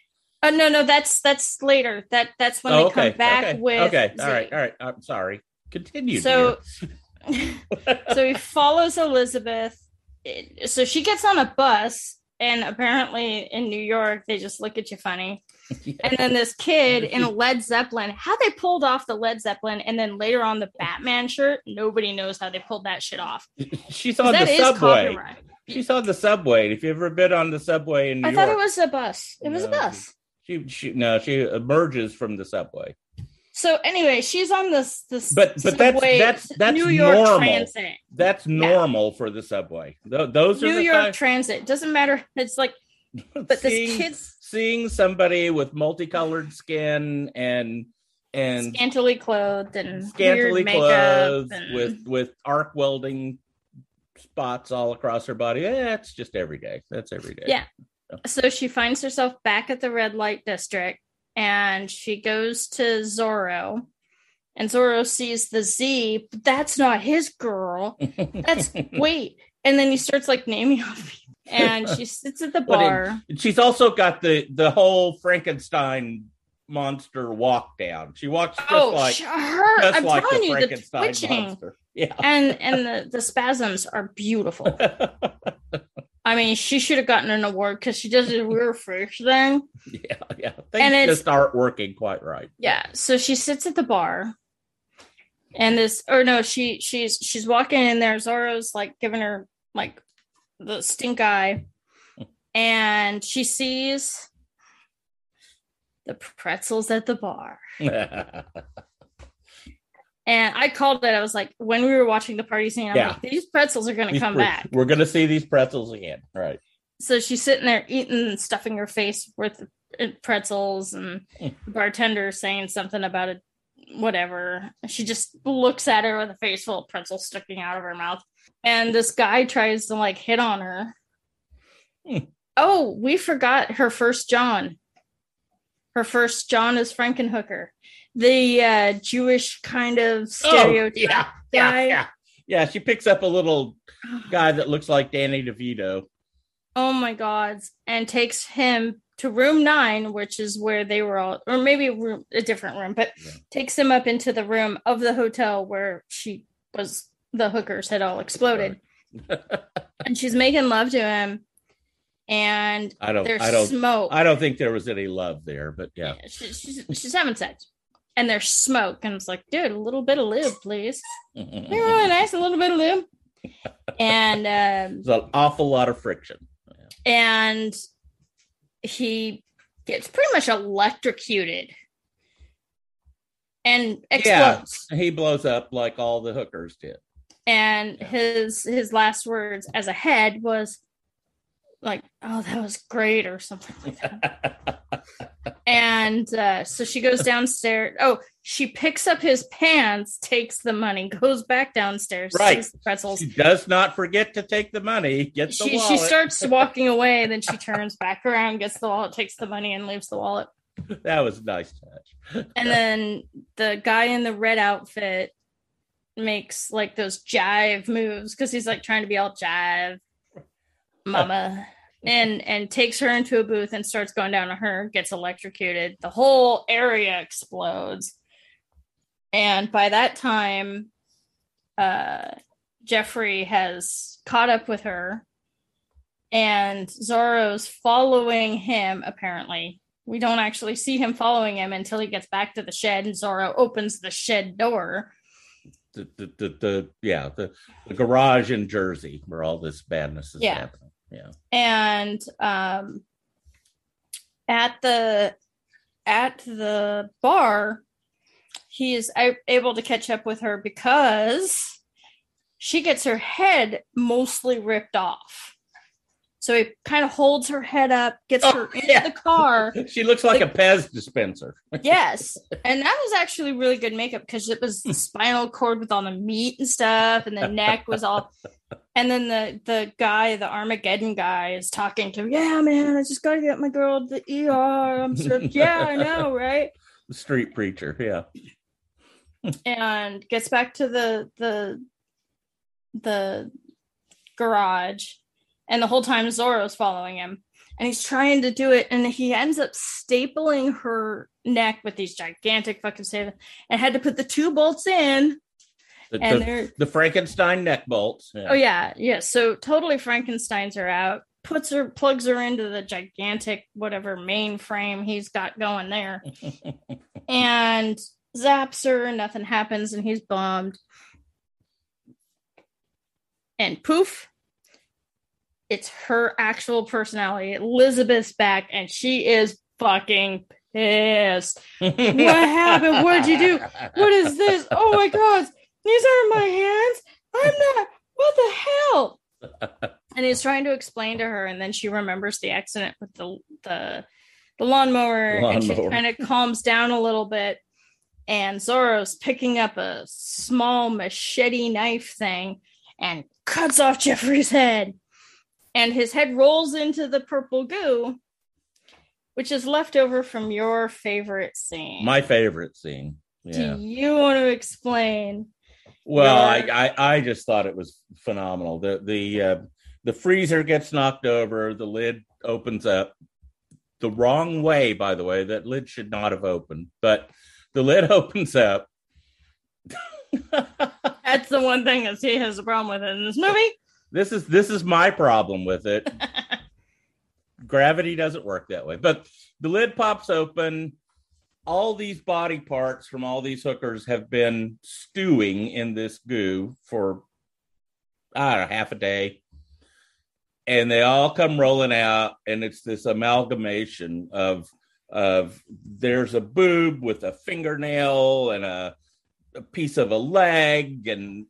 Speaker 1: oh no no that's that's later that that's when
Speaker 2: oh,
Speaker 1: they
Speaker 2: okay,
Speaker 1: come back
Speaker 2: okay,
Speaker 1: with
Speaker 2: okay, all
Speaker 1: Z.
Speaker 2: right, all right. I'm sorry. Continue.
Speaker 1: So- so he follows Elizabeth. So she gets on a bus, and apparently in New York, they just look at you funny. And then this kid in a Led Zeppelin, how they pulled off the Led Zeppelin, and then later on the Batman shirt, nobody knows how they pulled that shit off.
Speaker 2: she's on the subway. She's on the subway. If you ever been on the subway in New
Speaker 1: I
Speaker 2: York,
Speaker 1: thought it was a bus. It was a bus.
Speaker 2: She, she no, she emerges from the subway.
Speaker 1: So anyway, she's on this this
Speaker 2: But- but that's-
Speaker 1: subway,
Speaker 2: that's- that's
Speaker 1: New York
Speaker 2: normal.
Speaker 1: Transit.
Speaker 2: That's normal for the subway. Th- those are
Speaker 1: New
Speaker 2: the
Speaker 1: York
Speaker 2: kind-
Speaker 1: Transit doesn't matter. It's like, but
Speaker 2: seeing,
Speaker 1: this kid's
Speaker 2: seeing somebody with multicolored skin and and
Speaker 1: scantily clothed and
Speaker 2: scantily clothed
Speaker 1: and-
Speaker 2: with with arc welding spots all across her body. Yeah, it's just every day. That's every day.
Speaker 1: Yeah. So she finds herself back at the red light district and she goes to Zorro and Zorro sees the Z, but that's not his girl. That's wait. And then he starts like naming off and she sits at the bar.
Speaker 2: She's also got the the whole Frankenstein monster walk down. She walks just
Speaker 1: oh,
Speaker 2: like
Speaker 1: her!
Speaker 2: just
Speaker 1: I'm
Speaker 2: like
Speaker 1: telling
Speaker 2: the
Speaker 1: you, the
Speaker 2: Frankenstein
Speaker 1: twitching
Speaker 2: monster. Yeah.
Speaker 1: and and the, the spasms are beautiful. I mean, she should have gotten an award because she does a weird face thing.
Speaker 2: yeah, yeah.
Speaker 1: And
Speaker 2: Things
Speaker 1: it's-
Speaker 2: just aren't working quite right.
Speaker 1: Yeah. So she sits at the bar. And this or no, she she's she's walking in there. Zorro's like giving her like the stink eye. And she sees the pretzels at the bar. And I called it. I was like, when we were watching the party scene, I'm
Speaker 2: Yeah.
Speaker 1: like, these pretzels are gonna come
Speaker 2: pre-
Speaker 1: back.
Speaker 2: We're gonna see these pretzels again. Right.
Speaker 1: So she's sitting there eating and stuffing her face with pretzels, and
Speaker 2: Mm.
Speaker 1: the bartender saying something about it, whatever. She just looks at her with a face full of pretzels sticking out of her mouth. And this guy tries to like hit on her.
Speaker 2: Hmm.
Speaker 1: Oh, we forgot her first John. Her first John is Frankenhooker, the uh, Jewish kind of stereotype
Speaker 2: Oh, yeah, yeah,
Speaker 1: guy.
Speaker 2: yeah. Yeah, she picks up a little guy that looks like Danny DeVito.
Speaker 1: Oh my god! And takes him to room nine, which is where they were all, or maybe a room, a different room, but
Speaker 2: Yeah.
Speaker 1: takes him up into the room of the hotel where she was. The hookers had all exploded, and she's making love to him, and
Speaker 2: I don't
Speaker 1: there's
Speaker 2: I don't
Speaker 1: smoke.
Speaker 2: I don't think there was any love there, but yeah.
Speaker 1: She- she's, she's having sex, and there's smoke, and it's like, dude, a little bit of lube, please. You're really nice, a little bit of lube, and um,
Speaker 2: There's an awful lot of friction.
Speaker 1: and he gets pretty much electrocuted and
Speaker 2: Yeah.
Speaker 1: explodes.
Speaker 2: He blows up like all the hookers did.
Speaker 1: And
Speaker 2: Yeah.
Speaker 1: his his last words as a head was like, "Oh, that was great," or something like that. and uh, so she goes downstairs. Oh, she picks up his pants, takes the money, goes back downstairs,
Speaker 2: Right.
Speaker 1: sees the pretzels.
Speaker 2: she does not forget to take the money, gets the
Speaker 1: She,
Speaker 2: wallet.
Speaker 1: she starts walking away, and then she turns back around, gets the wallet, takes the money, and leaves the wallet.
Speaker 2: that was a nice touch.
Speaker 1: And then the guy in the red outfit makes like those jive moves because he's like trying to be all jive. Mama. And and takes her into a booth and starts going down on her gets electrocuted. The whole area explodes. And by that time uh jeffrey has caught up with her. And zorro's following him apparently. We don't actually see him following him until he gets back to the shed and zorro opens the shed door.
Speaker 2: The, the, the, the yeah, the, the garage in Jersey where all this badness is
Speaker 1: Yeah.
Speaker 2: happening. Yeah.
Speaker 1: and um at the at the bar he is able to catch up with her because she gets her head mostly ripped off so he kind of holds her head up gets
Speaker 2: Oh,
Speaker 1: her into
Speaker 2: yeah.
Speaker 1: the car
Speaker 2: She looks like a Pez dispenser.
Speaker 1: yes and that was actually really good makeup because it was the spinal cord with all the meat and stuff and the neck was all and then the the guy the armageddon guy is talking to yeah man i just gotta get my girl to the er i'm so yeah i know right
Speaker 2: The street preacher. Yeah.
Speaker 1: and gets back to the the the garage and the whole time zorro's following him and he's trying to do it and he ends up stapling her neck with these gigantic fucking staples and had to put the two bolts in
Speaker 2: The,
Speaker 1: and
Speaker 2: the,
Speaker 1: they're
Speaker 2: the Frankenstein neck bolts. Yeah.
Speaker 1: oh yeah yeah so totally frankenstein's her out puts her plugs her into the gigantic whatever mainframe he's got going there and zaps her nothing happens and he's bummed and poof it's her actual personality elizabeth's back and she is fucking pissed. What happened? What'd you do? what is this? Oh my god. These aren't my hands? I'm not what the hell? And he's trying to explain to her and then she remembers the accident with the the the lawnmower, and she kind of calms down a little bit. And Zorro's picking up a small machete knife thing and cuts off Jeffrey's head and his head rolls into the purple goo which is left over from your favorite scene
Speaker 2: My favorite scene. Yeah.
Speaker 1: do you want to explain
Speaker 2: Well, I, I I just thought it was phenomenal. The the uh, the freezer gets knocked over. The lid opens up the wrong way. By the way, that lid should not have opened, but the lid opens up.
Speaker 1: that's the one thing that he has a problem with in this movie
Speaker 2: this is this is my problem with it. Gravity doesn't work that way. But the lid pops open. All these body parts from all these hookers have been stewing in this goo for I don't know, half a day. And they all come rolling out, and it's this amalgamation of of there's a boob with a fingernail and a, a piece of a leg and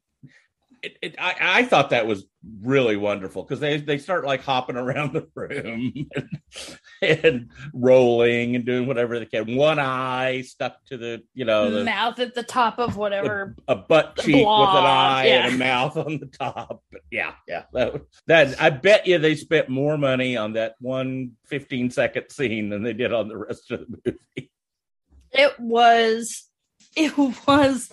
Speaker 2: it, it, I, I thought that was really wonderful because they, they start like hopping around the room and, and rolling and doing whatever they can. One eye stuck to the, you know, the,
Speaker 1: mouth at the top of whatever
Speaker 2: a butt cheek with an eye
Speaker 1: yeah.
Speaker 2: and a mouth on the top. But yeah, yeah. That, that I bet you they spent more money on that one 15 second scene than they did on the rest of the movie.
Speaker 1: it was it was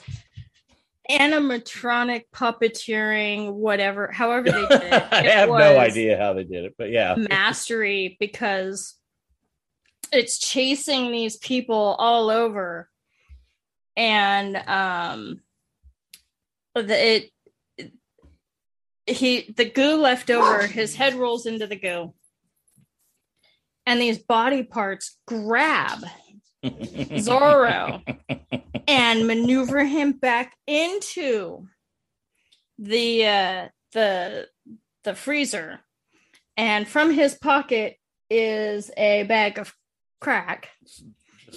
Speaker 1: animatronic puppeteering whatever however they did it,
Speaker 2: I
Speaker 1: it
Speaker 2: have no idea how they did it, but yeah.
Speaker 1: mastery because it's chasing these people all over. And um the it he the goo left over his head rolls into the goo. And these body parts grab Zorro and maneuver him back into the uh the the freezer and from his pocket is a bag of crack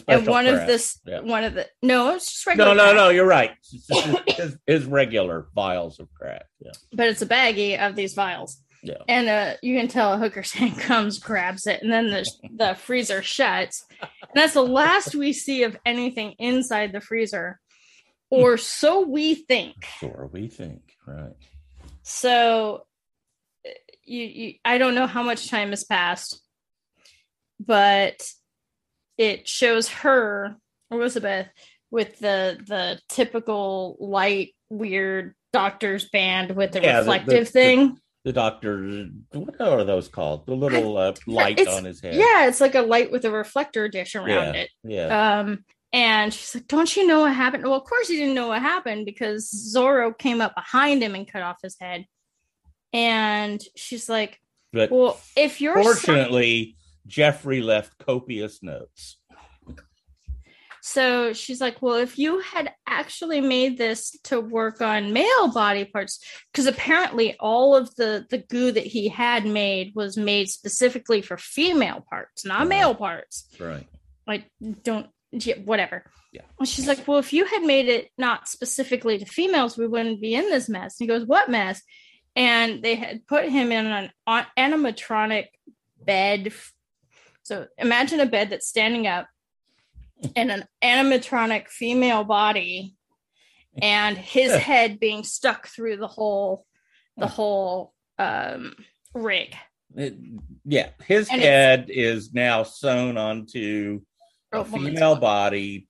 Speaker 1: and one
Speaker 2: crap.
Speaker 1: of this
Speaker 2: Yeah.
Speaker 1: one of the no it's just regular
Speaker 2: No, no,
Speaker 1: crack,
Speaker 2: no. You're right. It's his, his regular vials of crack. Yeah,
Speaker 1: but it's a baggie of these vials
Speaker 2: yeah.
Speaker 1: and uh you can tell a hooker's hand comes grabs it and then the the freezer shuts and that's the last we see of anything inside the freezer or so we think
Speaker 2: Sure, we think right.
Speaker 1: so uh, you, you i don't know how much time has passed but it shows her elizabeth with the the typical light weird doctor's band with the
Speaker 2: Yeah, the- the-
Speaker 1: reflective
Speaker 2: the-
Speaker 1: thing
Speaker 2: the doctor. What are those called? The little uh, light
Speaker 1: It's-
Speaker 2: on his head.
Speaker 1: Yeah, it's like a light with a reflector dish around
Speaker 2: Yeah.
Speaker 1: it.
Speaker 2: yeah.
Speaker 1: Um, and she's like, "Don't you know what happened?" Well, of course he didn't know what happened because Zorro came up behind him and cut off his head. And she's like,
Speaker 2: But
Speaker 1: "Well, if you're
Speaker 2: fortunately, Jeffrey left copious notes.
Speaker 1: So she's like, Well, if you had actually made this to work on male body parts, because apparently all of the, the goo that he had made was made specifically for female parts, not
Speaker 2: Right.
Speaker 1: male parts.
Speaker 2: Right.
Speaker 1: Like, don't, yeah, whatever.
Speaker 2: Yeah.
Speaker 1: And she's like, Well, if you had made it not specifically to females, we wouldn't be in this mess. And he goes, What mess? And they had put him in an an- animatronic bed. So imagine a bed that's standing up and an animatronic female body and his head being stuck through the whole the whole um rig
Speaker 2: It- yeah, his
Speaker 1: And
Speaker 2: head is now sewn onto
Speaker 1: Oh,
Speaker 2: a female
Speaker 1: body.
Speaker 2: body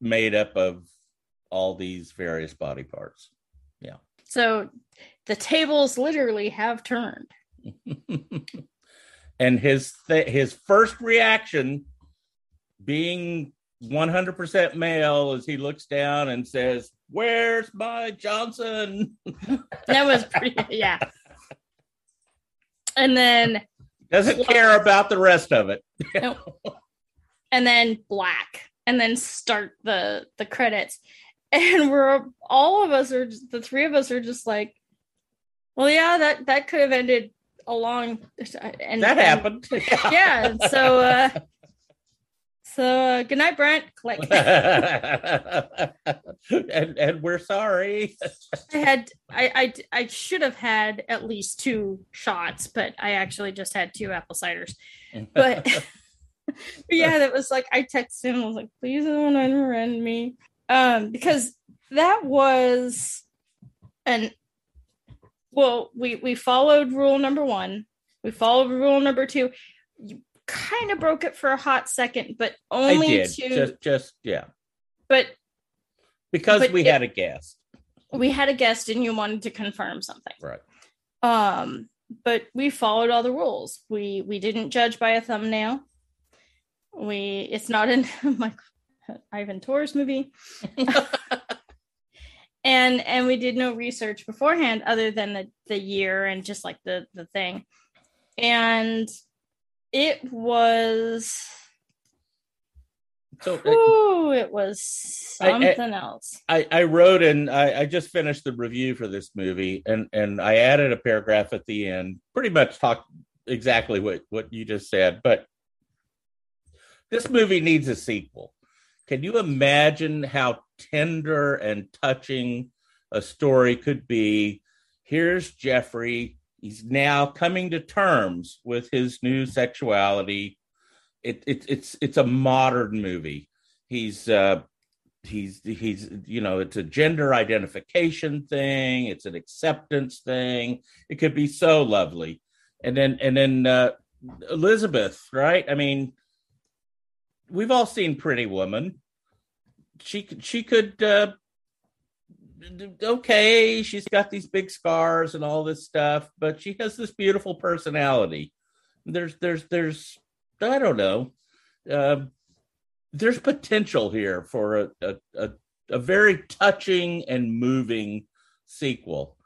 Speaker 2: made up of all these various body parts. Yeah.
Speaker 1: So the tables literally have turned
Speaker 2: and his th- his first reaction being 100% male as he looks down and says where's my johnson?
Speaker 1: That was pretty yeah. And then
Speaker 2: doesn't care about the rest of it.
Speaker 1: And then black and then start the the credits. And we're all of us are just, the three of us are just like well yeah that that could have ended a long and
Speaker 2: that
Speaker 1: and-
Speaker 2: happened.
Speaker 1: Yeah so uh so uh, good night brent. Click.
Speaker 2: And and we're sorry.
Speaker 1: I had I, I i should have had at least two shots but i actually just had two apple ciders. But but yeah that was like i texted him. I was like please don't unfriend me. Um because that was an well we we followed rule number one. We followed rule number two. you kind of broke it for a hot second but
Speaker 2: i
Speaker 1: only
Speaker 2: did.
Speaker 1: to
Speaker 2: just just yeah.
Speaker 1: But
Speaker 2: because
Speaker 1: But
Speaker 2: we
Speaker 1: it-
Speaker 2: had a guest.
Speaker 1: We had a guest and you wanted to confirm something.
Speaker 2: Right.
Speaker 1: Um but we followed all the rules. We we didn't judge by a thumbnail. We it's not in like ivan torres movie. And and we did no research beforehand other than the the year and just like the the thing. And it was
Speaker 2: so
Speaker 1: Ooh, it was
Speaker 2: I- I-
Speaker 1: something else
Speaker 2: I, I wrote and I, I just finished the review for this movie and, and I added a paragraph at the end, pretty much talked exactly what, what you just said. But this movie needs a sequel. Can you imagine how tender and touching a story could be? Here's Jeffrey. He's now coming to terms with his new sexuality. It, it, it's it's a modern movie. He's uh, he's he's you know it's a gender identification thing. It's an acceptance thing. It could be so lovely. And then and then uh elizabeth right? I mean we've all seen pretty woman. She could she could uh okay she's got these big scars and all this stuff but she has this beautiful personality there's there's there's i don't know um there's potential here for a, a, a, a very touching and moving sequel.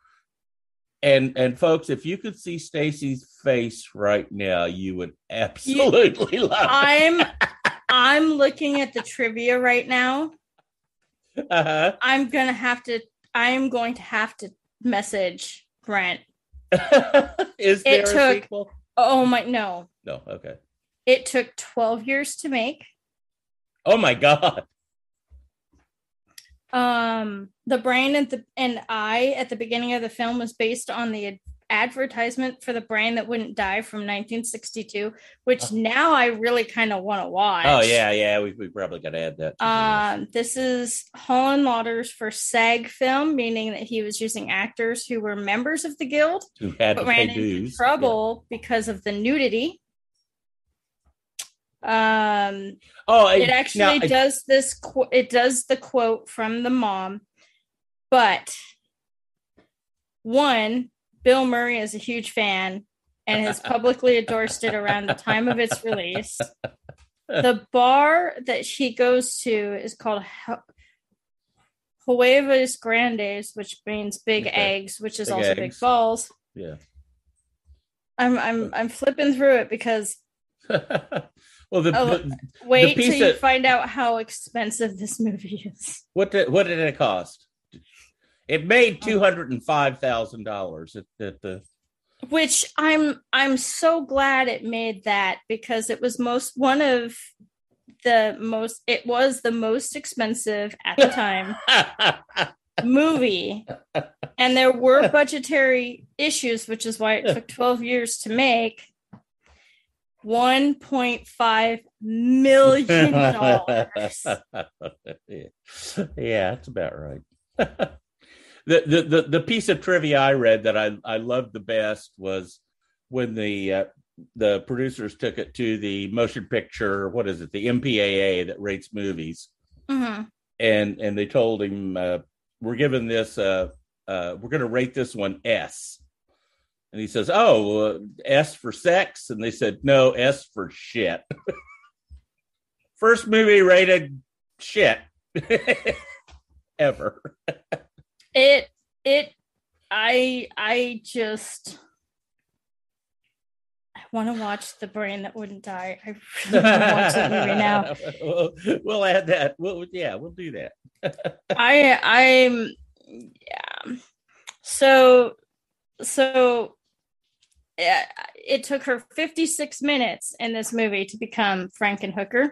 Speaker 2: And and folks, if you could see Stacye's face right now, you would absolutely love it.
Speaker 1: i'm i'm looking at the trivia right now
Speaker 2: Uh-huh.
Speaker 1: I'm gonna have to. I'm going to have to message Brent.
Speaker 2: Is there
Speaker 1: It
Speaker 2: a
Speaker 1: took-
Speaker 2: sequel?
Speaker 1: Oh my no!
Speaker 2: No. Okay.
Speaker 1: It took 12 years to make.
Speaker 2: Oh my God.
Speaker 1: Um, the brain and the and I at the beginning of the film was based on the advertisement for the brain that wouldn't die from 1962, which now I really kind of want to watch.
Speaker 2: Oh yeah, yeah. We we probably got to add that. to
Speaker 1: Um, this is Henenlotter's first SAG film, meaning that he was using actors who were members of the guild.
Speaker 2: Who had
Speaker 1: but
Speaker 2: to
Speaker 1: ran into
Speaker 2: dues?
Speaker 1: trouble because of the nudity. Um,
Speaker 2: Oh,
Speaker 1: it
Speaker 2: now,
Speaker 1: actually
Speaker 2: I-
Speaker 1: does this. Qu- it does the quote from the mom, but one, Bill Murray is a huge fan and has publicly endorsed it around the time of its release. The bar that she goes to is called Huevos Grandes, which means big
Speaker 2: Okay.
Speaker 1: eggs, which is
Speaker 2: Big
Speaker 1: also big balls.
Speaker 2: Yeah.
Speaker 1: I'm I'm I'm flipping through it because
Speaker 2: well, the,
Speaker 1: Oh,
Speaker 2: the
Speaker 1: wait
Speaker 2: piece
Speaker 1: till you
Speaker 2: that-
Speaker 1: find out how expensive this movie is.
Speaker 2: what did what did it cost? It made oh. two hundred and five thousand dollars at, at the
Speaker 1: Which I'm I'm so glad it made that because it was most one of the most it was the most expensive at the time movie. And there were budgetary issues which is why it took 12 years to make. 1.5 million dollars.
Speaker 2: Yeah, that's about right. The, the the the piece of trivia I read that I I loved the best was when the uh, the producers took it to the motion picture what is it the MPAA that rates movies.
Speaker 1: Mhm.
Speaker 2: and and they told him uh, we're giving this uh, uh, we're going to rate this one S. And he says oh uh, S for sex? And they said no S for shit. First movie rated shit ever
Speaker 1: it it i i just i want to watch the brain that wouldn't die. I really want to watch that movie now.
Speaker 2: We'll, we'll add that. We'll, yeah we'll do that.
Speaker 1: I I'm yeah. So so yeah, it took her 56 minutes in this movie to become Frankenhooker.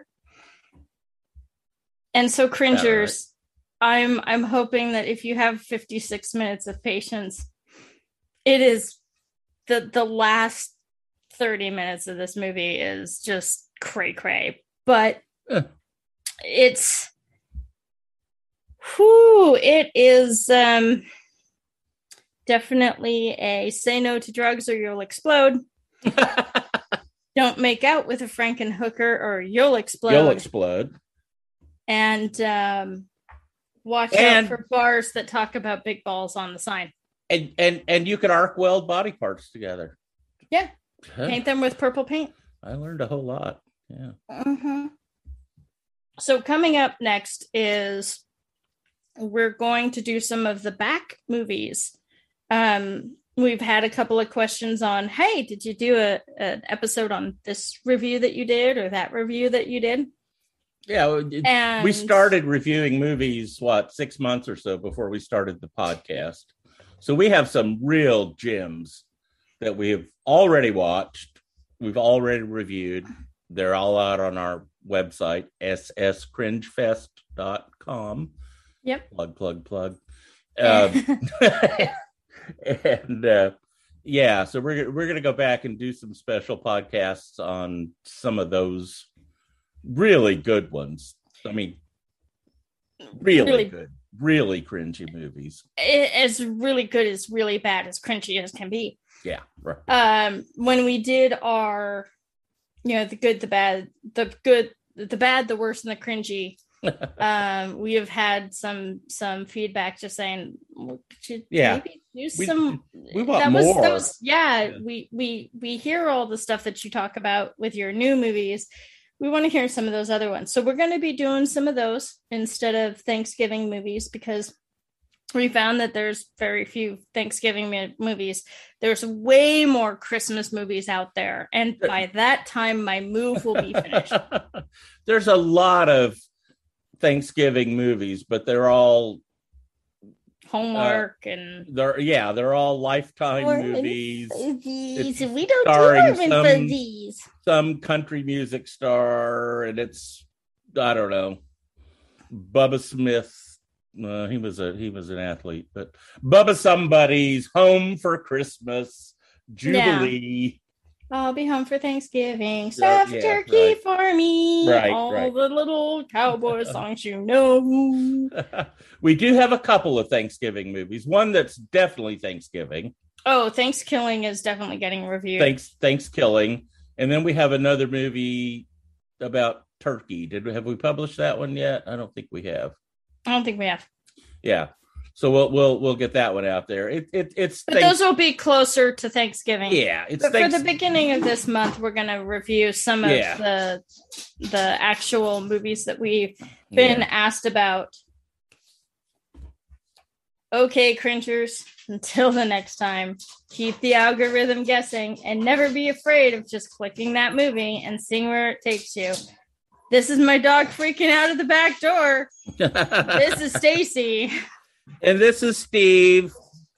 Speaker 1: And so cringers, I'm I'm hoping that if you have 56 minutes of patience, it is the the last 30 minutes of this movie is just cray cray. But it's whew, it is um definitely a say no to drugs or you'll explode. Don't make out with a Frankenhooker or you'll explode.
Speaker 2: you'll explode
Speaker 1: and um watch
Speaker 2: And-
Speaker 1: out for bars that talk about big balls on the sign.
Speaker 2: and and and you can arc weld body parts together
Speaker 1: Yeah.
Speaker 2: Huh,
Speaker 1: Paint them with purple paint.
Speaker 2: i learned a whole lot yeah
Speaker 1: hmm So coming up next is we're going to do some of the back movies. Um, we've had a couple of questions on, hey, did you do a an episode on this review that you did or that review that you did?
Speaker 2: Yeah it-
Speaker 1: And
Speaker 2: we started reviewing movies what six months or so before we started the podcast. So we have some real gems that we have already watched we've already reviewed. They're all out on our website sscringefest.com
Speaker 1: Yep.
Speaker 2: plug plug plug. Um, and uh, yeah so we're, we're going to go back and do some special podcasts on some of those really good ones i mean really,
Speaker 1: Really-
Speaker 2: good really cringy movies
Speaker 1: as really good as really bad as cringy as can be.
Speaker 2: yeah right
Speaker 1: um when we did our you know the good the bad the good the bad the worst and the cringy um we have had some some feedback just saying well,
Speaker 2: Yeah.
Speaker 1: maybe do
Speaker 2: We-
Speaker 1: some
Speaker 2: we want
Speaker 1: that was
Speaker 2: more.
Speaker 1: that was yeah,
Speaker 2: Yeah.
Speaker 1: we we we hear all the stuff that you talk about with your new movies we want to hear some of those other ones so we're going to be doing some of those instead of thanksgiving movies because we found that there's very few Thanksgiving movies. There's way more Christmas movies out there, and by that time, my move will be finished.
Speaker 2: there's a lot of thanksgiving movies but they're all
Speaker 1: Homework and
Speaker 2: they're yeah they're all lifetime movies
Speaker 1: These we don't do
Speaker 2: starring some-
Speaker 1: Fuzzies.
Speaker 2: some country music star, and it's I don't know, Bubba Smith. Uh, he was a he was an athlete, but Bubba somebody's home for Christmas Jubilee.
Speaker 1: I'll be home for Thanksgiving. Stuffed
Speaker 2: yeah,
Speaker 1: turkey
Speaker 2: right.
Speaker 1: for me.
Speaker 2: Right,
Speaker 1: All
Speaker 2: right.
Speaker 1: the little cowboy songs you know.
Speaker 2: we do have a couple of Thanksgiving movies. One that's definitely Thanksgiving.
Speaker 1: Oh, Thanksgiving is definitely getting reviewed.
Speaker 2: Thanks Thanksgiving, and then we have another movie about turkey. Did we have we published that one yet? I don't think we have.
Speaker 1: I don't think we have.
Speaker 2: Yeah. So we'll we'll we'll get that one out there. It, it it's
Speaker 1: but those will be closer to Thanksgiving.
Speaker 2: Yeah, it's
Speaker 1: but
Speaker 2: thanks-
Speaker 1: for the beginning of this month, we're gonna review some of
Speaker 2: Yeah.
Speaker 1: the the actual movies that we've been
Speaker 2: Yeah.
Speaker 1: asked about. Okay, cringers. Until the next time, keep the algorithm guessing and never be afraid of just clicking that movie and seeing where it takes you. This is my dog freaking out of the back door. This is Stacye.
Speaker 2: and this is Steve.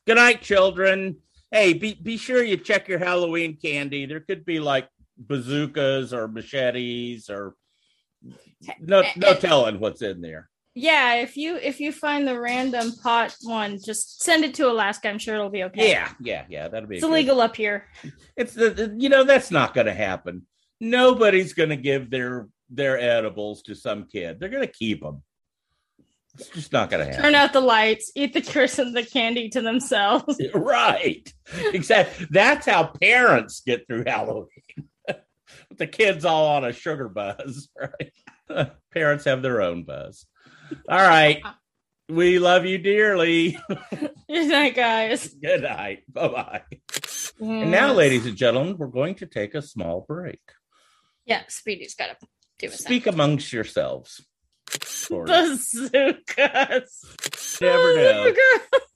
Speaker 2: Good night, children. Hey, be be sure you check your Halloween candy. There could be like bazookas or machetes or no no eh, eh. telling what's in there.
Speaker 1: Yeah, if you if you find the random pot one, just send it to Alaska. I'm sure it'll be okay.
Speaker 2: Yeah, yeah, yeah. That'll be
Speaker 1: It's
Speaker 2: good.
Speaker 1: illegal up here.
Speaker 2: It's the, the- you know that's not going to happen. Nobody's going to give their their edibles to some kid. They're going to keep them. It's just not going to happen.
Speaker 1: Turn out the lights, eat the curse and the candy to themselves.
Speaker 2: right. Exactly. That's how parents get through Halloween. With the kids all on a sugar buzz, right? parents have their own buzz. All right. We love you dearly.
Speaker 1: Good night, guys.
Speaker 2: Good night. Bye bye. And now, ladies and gentlemen, we're going to take a small break.
Speaker 1: Yeah, Speedy's got to do it.
Speaker 2: Speak amongst yourselves. Or
Speaker 1: Bazookas.
Speaker 2: never know.
Speaker 1: Bazookas.